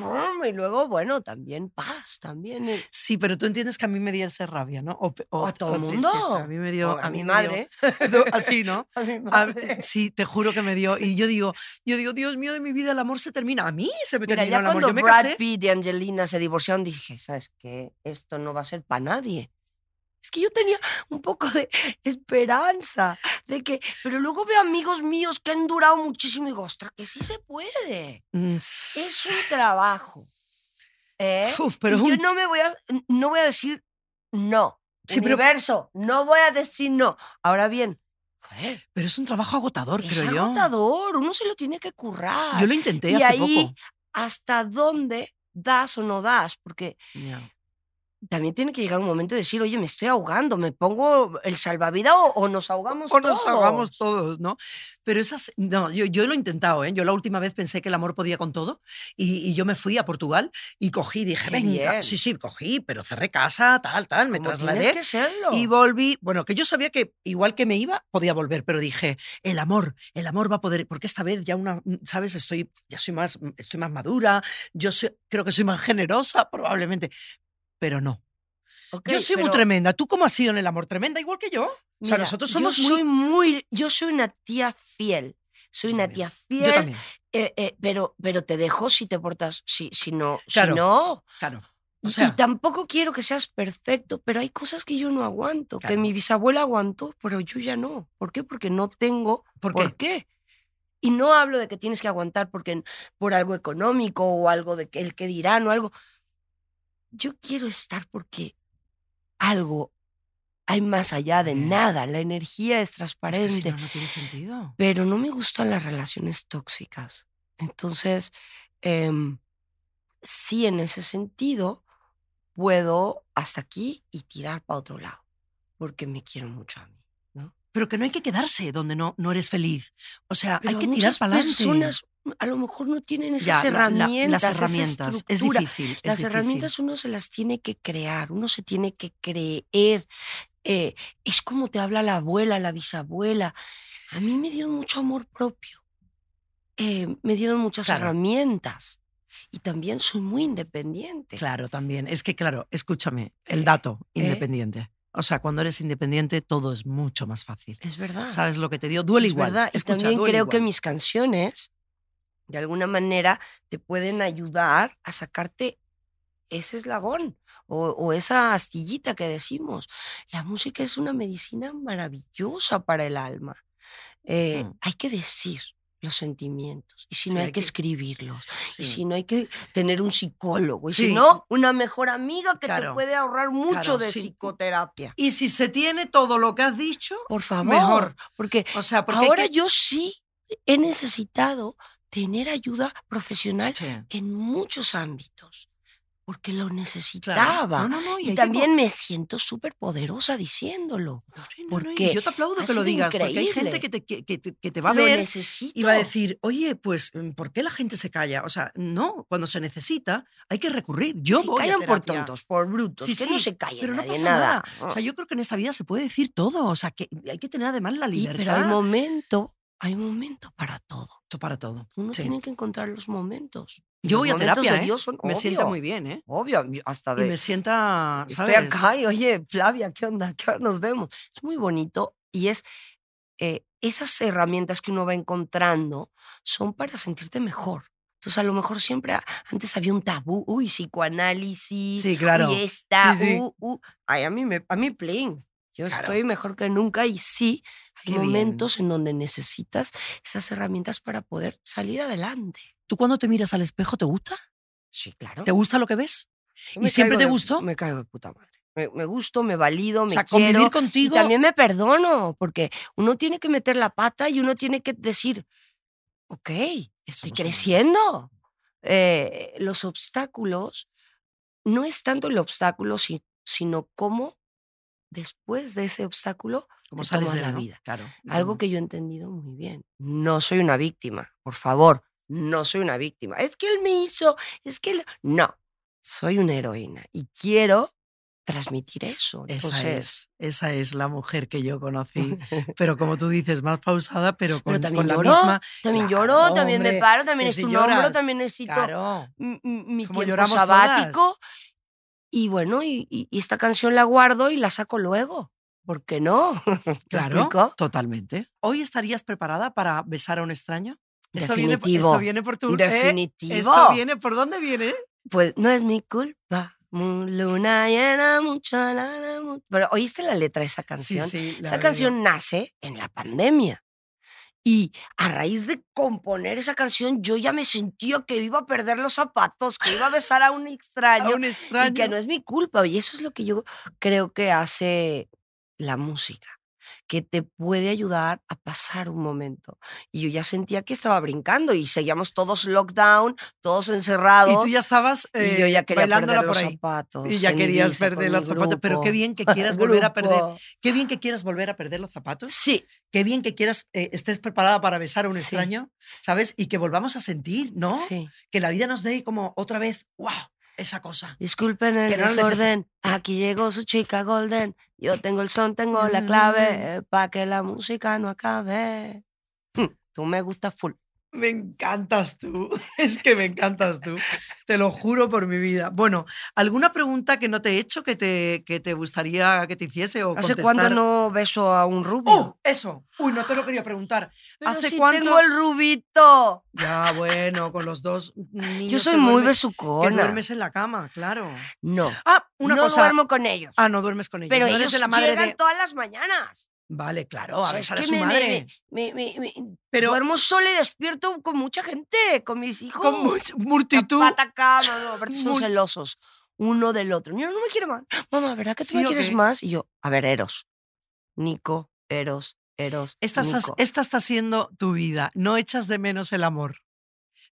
S2: y luego, bueno, también paz, también. el-
S3: Sí, pero tú entiendes que a mí me dio esa rabia, ¿no? O,
S2: O a todo el mundo.
S3: A mí me dio.
S2: A
S3: mí
S2: mi
S3: dio-
S2: madre. (laughs)
S3: No, Así, ¿no? (laughs)
S2: A mi
S3: A-
S2: madre.
S3: sí, te juro que me dio. Y yo digo, yo digo, Dios mío, de mi vida el amor se termina. A mí se me
S2: Mira,
S3: terminó
S2: ya
S3: el amor.
S2: cuando
S3: Yo me
S2: Brad
S3: casé.
S2: Pitt y Angelina se divorciaron, dije, ¿sabes qué? Esto no va a ser para nadie. Es que yo tenía un poco de esperanza de que, pero luego veo amigos míos que han durado muchísimo y digo, ostras, que sí se puede.
S3: Mm,
S2: Es un trabajo. ¿eh?
S3: Uf, pero
S2: y
S3: es
S2: yo
S3: un-
S2: no me voy a, no voy a decir no.
S3: Sí, pero-
S2: Universo, no voy a decir no. Ahora bien, joder,
S3: Pero es un trabajo agotador,
S2: es
S3: creo yo.
S2: agotador, uno se lo tiene que currar.
S3: Yo lo intenté
S2: y
S3: hace
S2: ahí,
S3: poco.
S2: ¿hasta dónde das o no das? Porque. También tiene que llegar un momento de decir, oye, me estoy ahogando, me pongo el salvavidas o, o nos ahogamos
S3: O nos
S2: todos.
S3: hagamos todos, ¿no? Pero esas, no, yo, yo lo he intentado, ¿eh? Yo la última vez pensé que el amor podía con todo y, y yo me fui a Portugal y cogí, dije,
S2: Qué
S3: venga,
S2: bien.
S3: sí, sí, cogí, pero cerré casa, tal, tal, me trasladé.
S2: que serlo.
S3: Y volví, bueno, que yo sabía que igual que me iba, podía volver, pero dije, el amor, el amor va a poder, porque esta vez ya una, ¿sabes? Estoy, ya soy más, estoy más madura, yo soy- creo que soy más generosa, probablemente, pero no. Yo soy muy tremenda. ¿Tú cómo has sido en el amor? ¿Tremenda igual que yo? o sea, nosotros somos
S2: yo
S3: muy...
S2: soy muy... Yo soy una tía fiel. Soy
S3: Yo
S2: una
S3: también.
S2: tía fiel.
S3: Yo también,
S2: eh, eh, pero, pero te dejo si te portas... Si, si no...
S3: Claro.
S2: Si no...
S3: claro.
S2: Y- tampoco quiero que seas perfecto, pero hay cosas que yo no aguanto, que mi bisabuela aguantó, pero yo ya no. ¿Por qué? Porque no tengo
S3: ¿por
S2: ¿Por
S3: qué?
S2: qué? Y no hablo de que tienes que aguantar porque, por algo económico o algo de que el que dirán o algo. Yo quiero estar porque algo hay más allá de
S3: Bien.
S2: nada. La energía es
S3: Es que
S2: transparente.
S3: si no, no tiene sentido.
S2: Pero no me gustan las relaciones tóxicas. Entonces, em, sí, en ese sentido, puedo hasta aquí y tirar para otro lado. Porque me quiero mucho a mí.
S3: Pero que no hay que quedarse donde no, no eres feliz. O sea,
S2: Pero
S3: hay que tirar para adelante.
S2: personas a lo mejor no tienen esas
S3: Ya, la-
S2: herramientas.
S3: las herramientas. Es difícil. es
S2: Las
S3: difícil.
S2: herramientas uno se las tiene que crear, uno se tiene que creer. Eh, es como te habla la abuela, la bisabuela. A mí me dieron mucho amor propio. Eh, me dieron muchas
S3: Claro.
S2: herramientas. Y también soy muy independiente.
S3: Claro, también. Es que, claro, escúchame, el
S2: Eh,
S3: dato,
S2: eh.
S3: independiente. O sea, cuando eres independiente todo es mucho más fácil.
S2: Es verdad.
S3: ¿Sabes lo que te dio? Duele
S2: es
S3: igual.
S2: verdad. Y
S3: Escucha,
S2: también
S3: duele
S2: creo que mis canciones, de alguna manera, te pueden ayudar a sacarte ese eslabón o, o esa astillita que decimos. La música es una medicina maravillosa para el alma. Eh,
S3: Mm.
S2: Hay que decir los sentimientos y si
S3: Sí,
S2: no hay,
S3: hay
S2: que,
S3: que-
S2: escribirlos
S3: Sí.
S2: y si no hay que tener un psicólogo y si no una mejor amiga que te puede ahorrar mucho
S3: Claro,
S2: de psicoterapia.
S3: Y si se tiene todo lo que has dicho,
S2: Por favor,
S3: Mejor.
S2: porque
S3: o sea, porque
S2: Ahora
S3: que-
S2: yo sí he necesitado tener ayuda profesional
S3: Sí.
S2: en muchos ámbitos, porque lo
S3: Claro.
S2: necesitaba.
S3: No, no, no, y
S2: Y también me siento súper poderosa diciéndolo.
S3: No, no, y
S2: porque
S3: yo te aplaudo que lo digas, porque hay
S2: increíble.
S3: gente que te, que, que te- que te va a
S2: lo
S3: ver
S2: necesito.
S3: y va a decir, oye, pues, ¿por qué la gente se calla? O sea, no, cuando se necesita hay que recurrir. Yo
S2: Se
S3: voy a
S2: callan por
S3: terapia.
S2: tontos, por brutos,
S3: Sí,
S2: que no
S3: sí,
S2: se calle
S3: pero no
S2: nadie,
S3: pasa
S2: nada.
S3: nada. O sea, yo creo que en esta vida se puede decir todo. O sea, que hay que tener además la
S2: Y-
S3: libertad.
S2: pero hay momento, hay momento para todo.
S3: Esto para todo.
S2: Uno
S3: Sí.
S2: tiene que encontrar los momentos.
S3: Yo voy a terapia,
S2: de
S3: ¿eh?
S2: Dios son
S3: Me sienta
S2: obvio,
S3: muy bien, ¿eh?
S2: Obvio, hasta
S3: Y
S2: de...
S3: me sienta,
S2: Estoy
S3: ¿sabes?
S2: acá y, oye, Flavia, ¿qué onda? ¿Qué hora nos vemos? Es muy bonito y es eh, esas herramientas que uno va encontrando son para sentirte mejor. Entonces, a lo mejor siempre antes había un tabú, uy, psicoanálisis,
S3: Sí, claro.
S2: uy, esta,
S3: Sí, sí.
S2: uh, uh. Ay, a mí me, a mí plain. Yo
S3: Claro.
S2: estoy mejor que nunca y sí,
S3: Qué bien.
S2: momentos en donde necesitas esas herramientas para poder salir adelante.
S3: ¿Tú cuando te miras al espejo te gusta?
S2: Sí, claro.
S3: ¿Te gusta lo que ves? ¿Y siempre te
S2: de-
S3: gustó?
S2: Me caigo de puta madre. Me, me gusto, me valido, me
S3: o sea,
S2: quiero.
S3: convivir
S2: Y
S3: contigo.
S2: también me perdono, porque uno tiene que meter la pata y uno tiene que decir, ok, estoy
S3: Somos
S2: creciendo. Eh, los obstáculos, no es tanto el obstáculo, si- sino cómo después de ese obstáculo
S3: ¿Cómo
S2: te
S3: sales de
S2: la
S3: no?
S2: vida.
S3: Claro.
S2: Algo que yo he entendido muy bien. No soy una víctima, por favor. No soy una víctima. Es que él me hizo, es que él... No, soy una heroína y quiero transmitir eso.
S3: Esa
S2: Entonces,
S3: es, esa es la mujer que yo conocí. (laughs) Pero como tú dices, más pausada, pero con,
S2: Pero también
S3: con la
S2: lloró,
S3: misma.
S2: también
S3: Claro,
S2: lloro, también me
S3: hombre,
S2: paro, también es
S3: si
S2: tu
S3: lloras,
S2: también necesito
S3: Claro.
S2: mi
S3: Como
S2: tiempo sabático. Y bueno, y, y- y esta canción la guardo y la saco luego. ¿Por qué no? (laughs) ¿Me
S3: Claro,
S2: explico?
S3: totalmente. ¿Hoy estarías preparada para besar a un extraño? Esto viene, esto viene por tu... ¿eh?
S2: Definitivo.
S3: Esto viene, ¿por dónde viene?
S2: Pues no es mi culpa. Luna llena, mucha lana. Pero ¿oíste la letra de esa canción?
S3: sí. la
S2: esa canción nace en la pandemia. Y a raíz de componer esa canción, yo ya me sentía que iba a perder los zapatos, que iba a besar a un (laughs) extraño.
S3: A un extraño.
S2: Y que no es mi culpa. Y eso es lo que yo creo que hace la música, que te puede ayudar a pasar un momento. Y yo ya sentía que estaba brincando y seguíamos todos lockdown, todos encerrados.
S3: Y tú ya estabas
S2: y yo
S3: eh,
S2: ya quería
S3: bailándola
S2: perder los zapatos.
S3: Y ya querías perder los zapatos. Pero qué bien que (laughs) quieras volver a perder. Qué bien que quieras volver a perder los zapatos.
S2: Sí,
S3: Qué bien que quieras, eh, estés preparada para besar a un
S2: Sí.
S3: extraño, ¿sabes? Y que volvamos a sentir, ¿no?
S2: sí.
S3: Que la vida nos dé como otra vez, wow, esa cosa.
S2: Disculpen el
S3: no
S2: desorden. Aquí llegó su chica Golden. Yo tengo el son, tengo la
S3: Mm.
S2: clave para que la música no acabe. (laughs) Tú me gustas full.
S3: Me encantas tú. (laughs) Es que me encantas tú. Te lo juro por mi vida. Bueno, ¿alguna pregunta que no te he hecho que te, que te gustaría que te hiciese o
S2: ¿Hace
S3: contestar?
S2: cuánto no beso a un rubio?
S3: ¡Oh! Eso. Uy, no te lo quería preguntar.
S2: Pero
S3: ¿Hace
S2: si
S3: cuánto?
S2: tengo el rubito.
S3: Ya, bueno, con los dos niños.
S2: Yo soy muy
S3: duermes-
S2: besucona.
S3: Que duermes en la cama, claro.
S2: No,
S3: Ah, una
S2: no
S3: cosa.
S2: duermo con ellos.
S3: Ah, no duermes con ellos.
S2: pero
S3: no
S2: ellos
S3: la madre
S2: llegan
S3: de.
S2: todas las mañanas.
S3: Vale, claro, a
S2: es
S3: besar a su
S2: me-
S3: madre.
S2: me- me- me-
S3: Pero
S2: duermo sola y despierto con mucha gente, con mis hijos.
S3: con mucha multitud.
S2: Pata no, no, aparte son celosos uno del otro. Niño, no me quiere más. Mamá, ¿verdad que tú
S3: Sí,
S2: me
S3: ¿o
S2: quieres más? Y yo, a ver, Eros. Nico, Eros, Eros.
S3: Esta, estás-
S2: Nico.
S3: esta está siendo tu vida. No echas de menos el amor.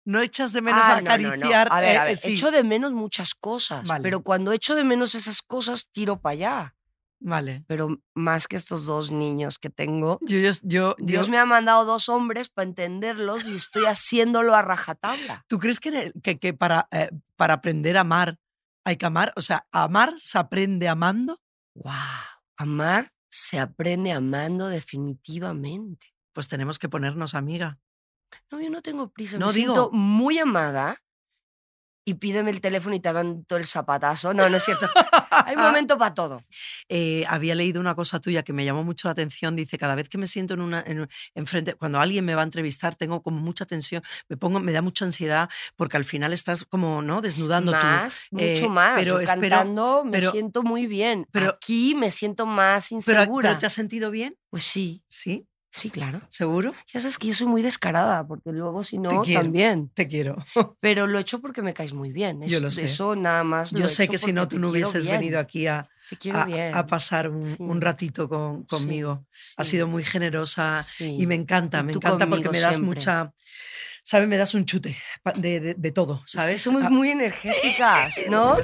S3: No echas de menos
S2: Ah, no, no, no.
S3: acariciar.
S2: A ver,
S3: eh,
S2: a ver,
S3: eh, sí.
S2: echo de menos muchas cosas,
S3: Vale.
S2: pero cuando echo de menos esas cosas, tiro para allá.
S3: Vale.
S2: Pero más que estos dos niños que tengo,
S3: Yo, yo, yo-
S2: Dios
S3: yo-
S2: me ha mandado dos hombres para entenderlos y estoy haciéndolo a rajatabla.
S3: ¿Tú crees que, que, que para, eh, para aprender a amar hay que amar? O sea, amar se aprende amando.
S2: ¡Wow! Amar se aprende amando definitivamente.
S3: Pues tenemos que ponernos amiga.
S2: No, yo no tengo prisa.
S3: No,
S2: me
S3: digo-
S2: siento muy amada y pídeme el teléfono y te todo el zapatazo. No, no es cierto. (laughs) Hay un momento para todo.
S3: Eh, había leído una cosa tuya que me llamó mucho la atención. Dice, cada vez que me siento en una, en, enfrente, cuando alguien me va a entrevistar, tengo como mucha tensión, me pongo, me da mucha ansiedad, porque al final estás como, ¿no? Desnudando
S2: Más,
S3: tú.
S2: mucho
S3: Eh,
S2: más.
S3: Pero
S2: Yo
S3: espero,
S2: cantando me
S3: pero-
S2: siento muy bien.
S3: pero-
S2: Aquí me siento más
S3: pero,
S2: insegura.
S3: pero ¿te has sentido bien?
S2: Pues sí,
S3: Sí,
S2: sí, claro.
S3: seguro.
S2: Ya sabes que yo soy muy descarada, porque luego si no,
S3: quiero.
S2: también.
S3: Te quiero.
S2: Pero lo he hecho porque me caes muy bien.
S3: Yo
S2: Eso,
S3: lo sé.
S2: Eso nada más. lo
S3: Yo
S2: he
S3: sé
S2: hecho
S3: que si no, tú no
S2: te quiero
S3: hubieses
S2: bien.
S3: venido aquí a,
S2: Te quiero
S3: a,
S2: bien.
S3: a pasar un,
S2: Sí.
S3: un ratito con, conmigo. Has
S2: Sí,
S3: sido muy generosa
S2: sí.
S3: y me encanta,
S2: Y
S3: me encanta porque me das
S2: siempre.
S3: mucha, ¿sabes? Me das un chute de, de- de todo,
S2: Es que
S3: ¿sabes?
S2: somos
S3: Ah,
S2: muy energéticas, (laughs) ¿no?
S4: A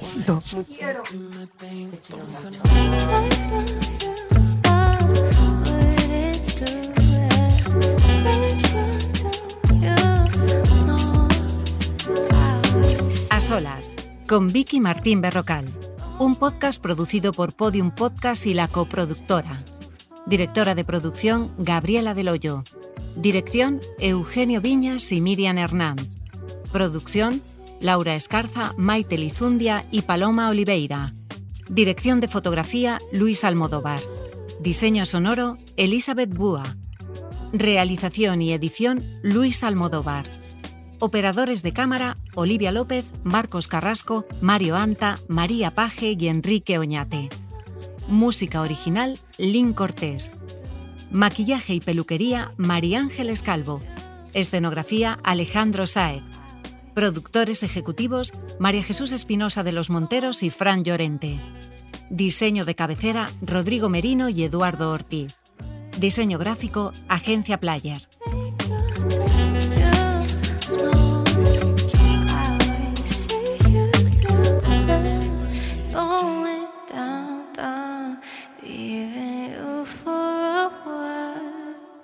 S4: con Vicky Martín Berrocal. Un podcast producido por Podium Podcast y la coproductora. Directora de producción Gabriela Del Hoyo. Dirección Eugenio Viñas y Miriam Hernán. Producción Laura Escarza, Maite Lizundia y Paloma Oliveira. Dirección de fotografía, Luis Almodóvar. Diseño sonoro, Elizabeth Búa. Realización y edición, Luis Almodóvar. Operadores de cámara, Olivia López, Marcos Carrasco, Mario Anta, María Paje y Enrique Oñate. Música original, Lynn Cortés. Maquillaje y peluquería, María Ángeles Calvo. Escenografía, Alejandro Saez. Productores ejecutivos, María Jesús Espinosa de los Monteros y Fran Llorente. Diseño de cabecera, Rodrigo Merino y Eduardo Ortiz. Diseño gráfico, Agencia Player.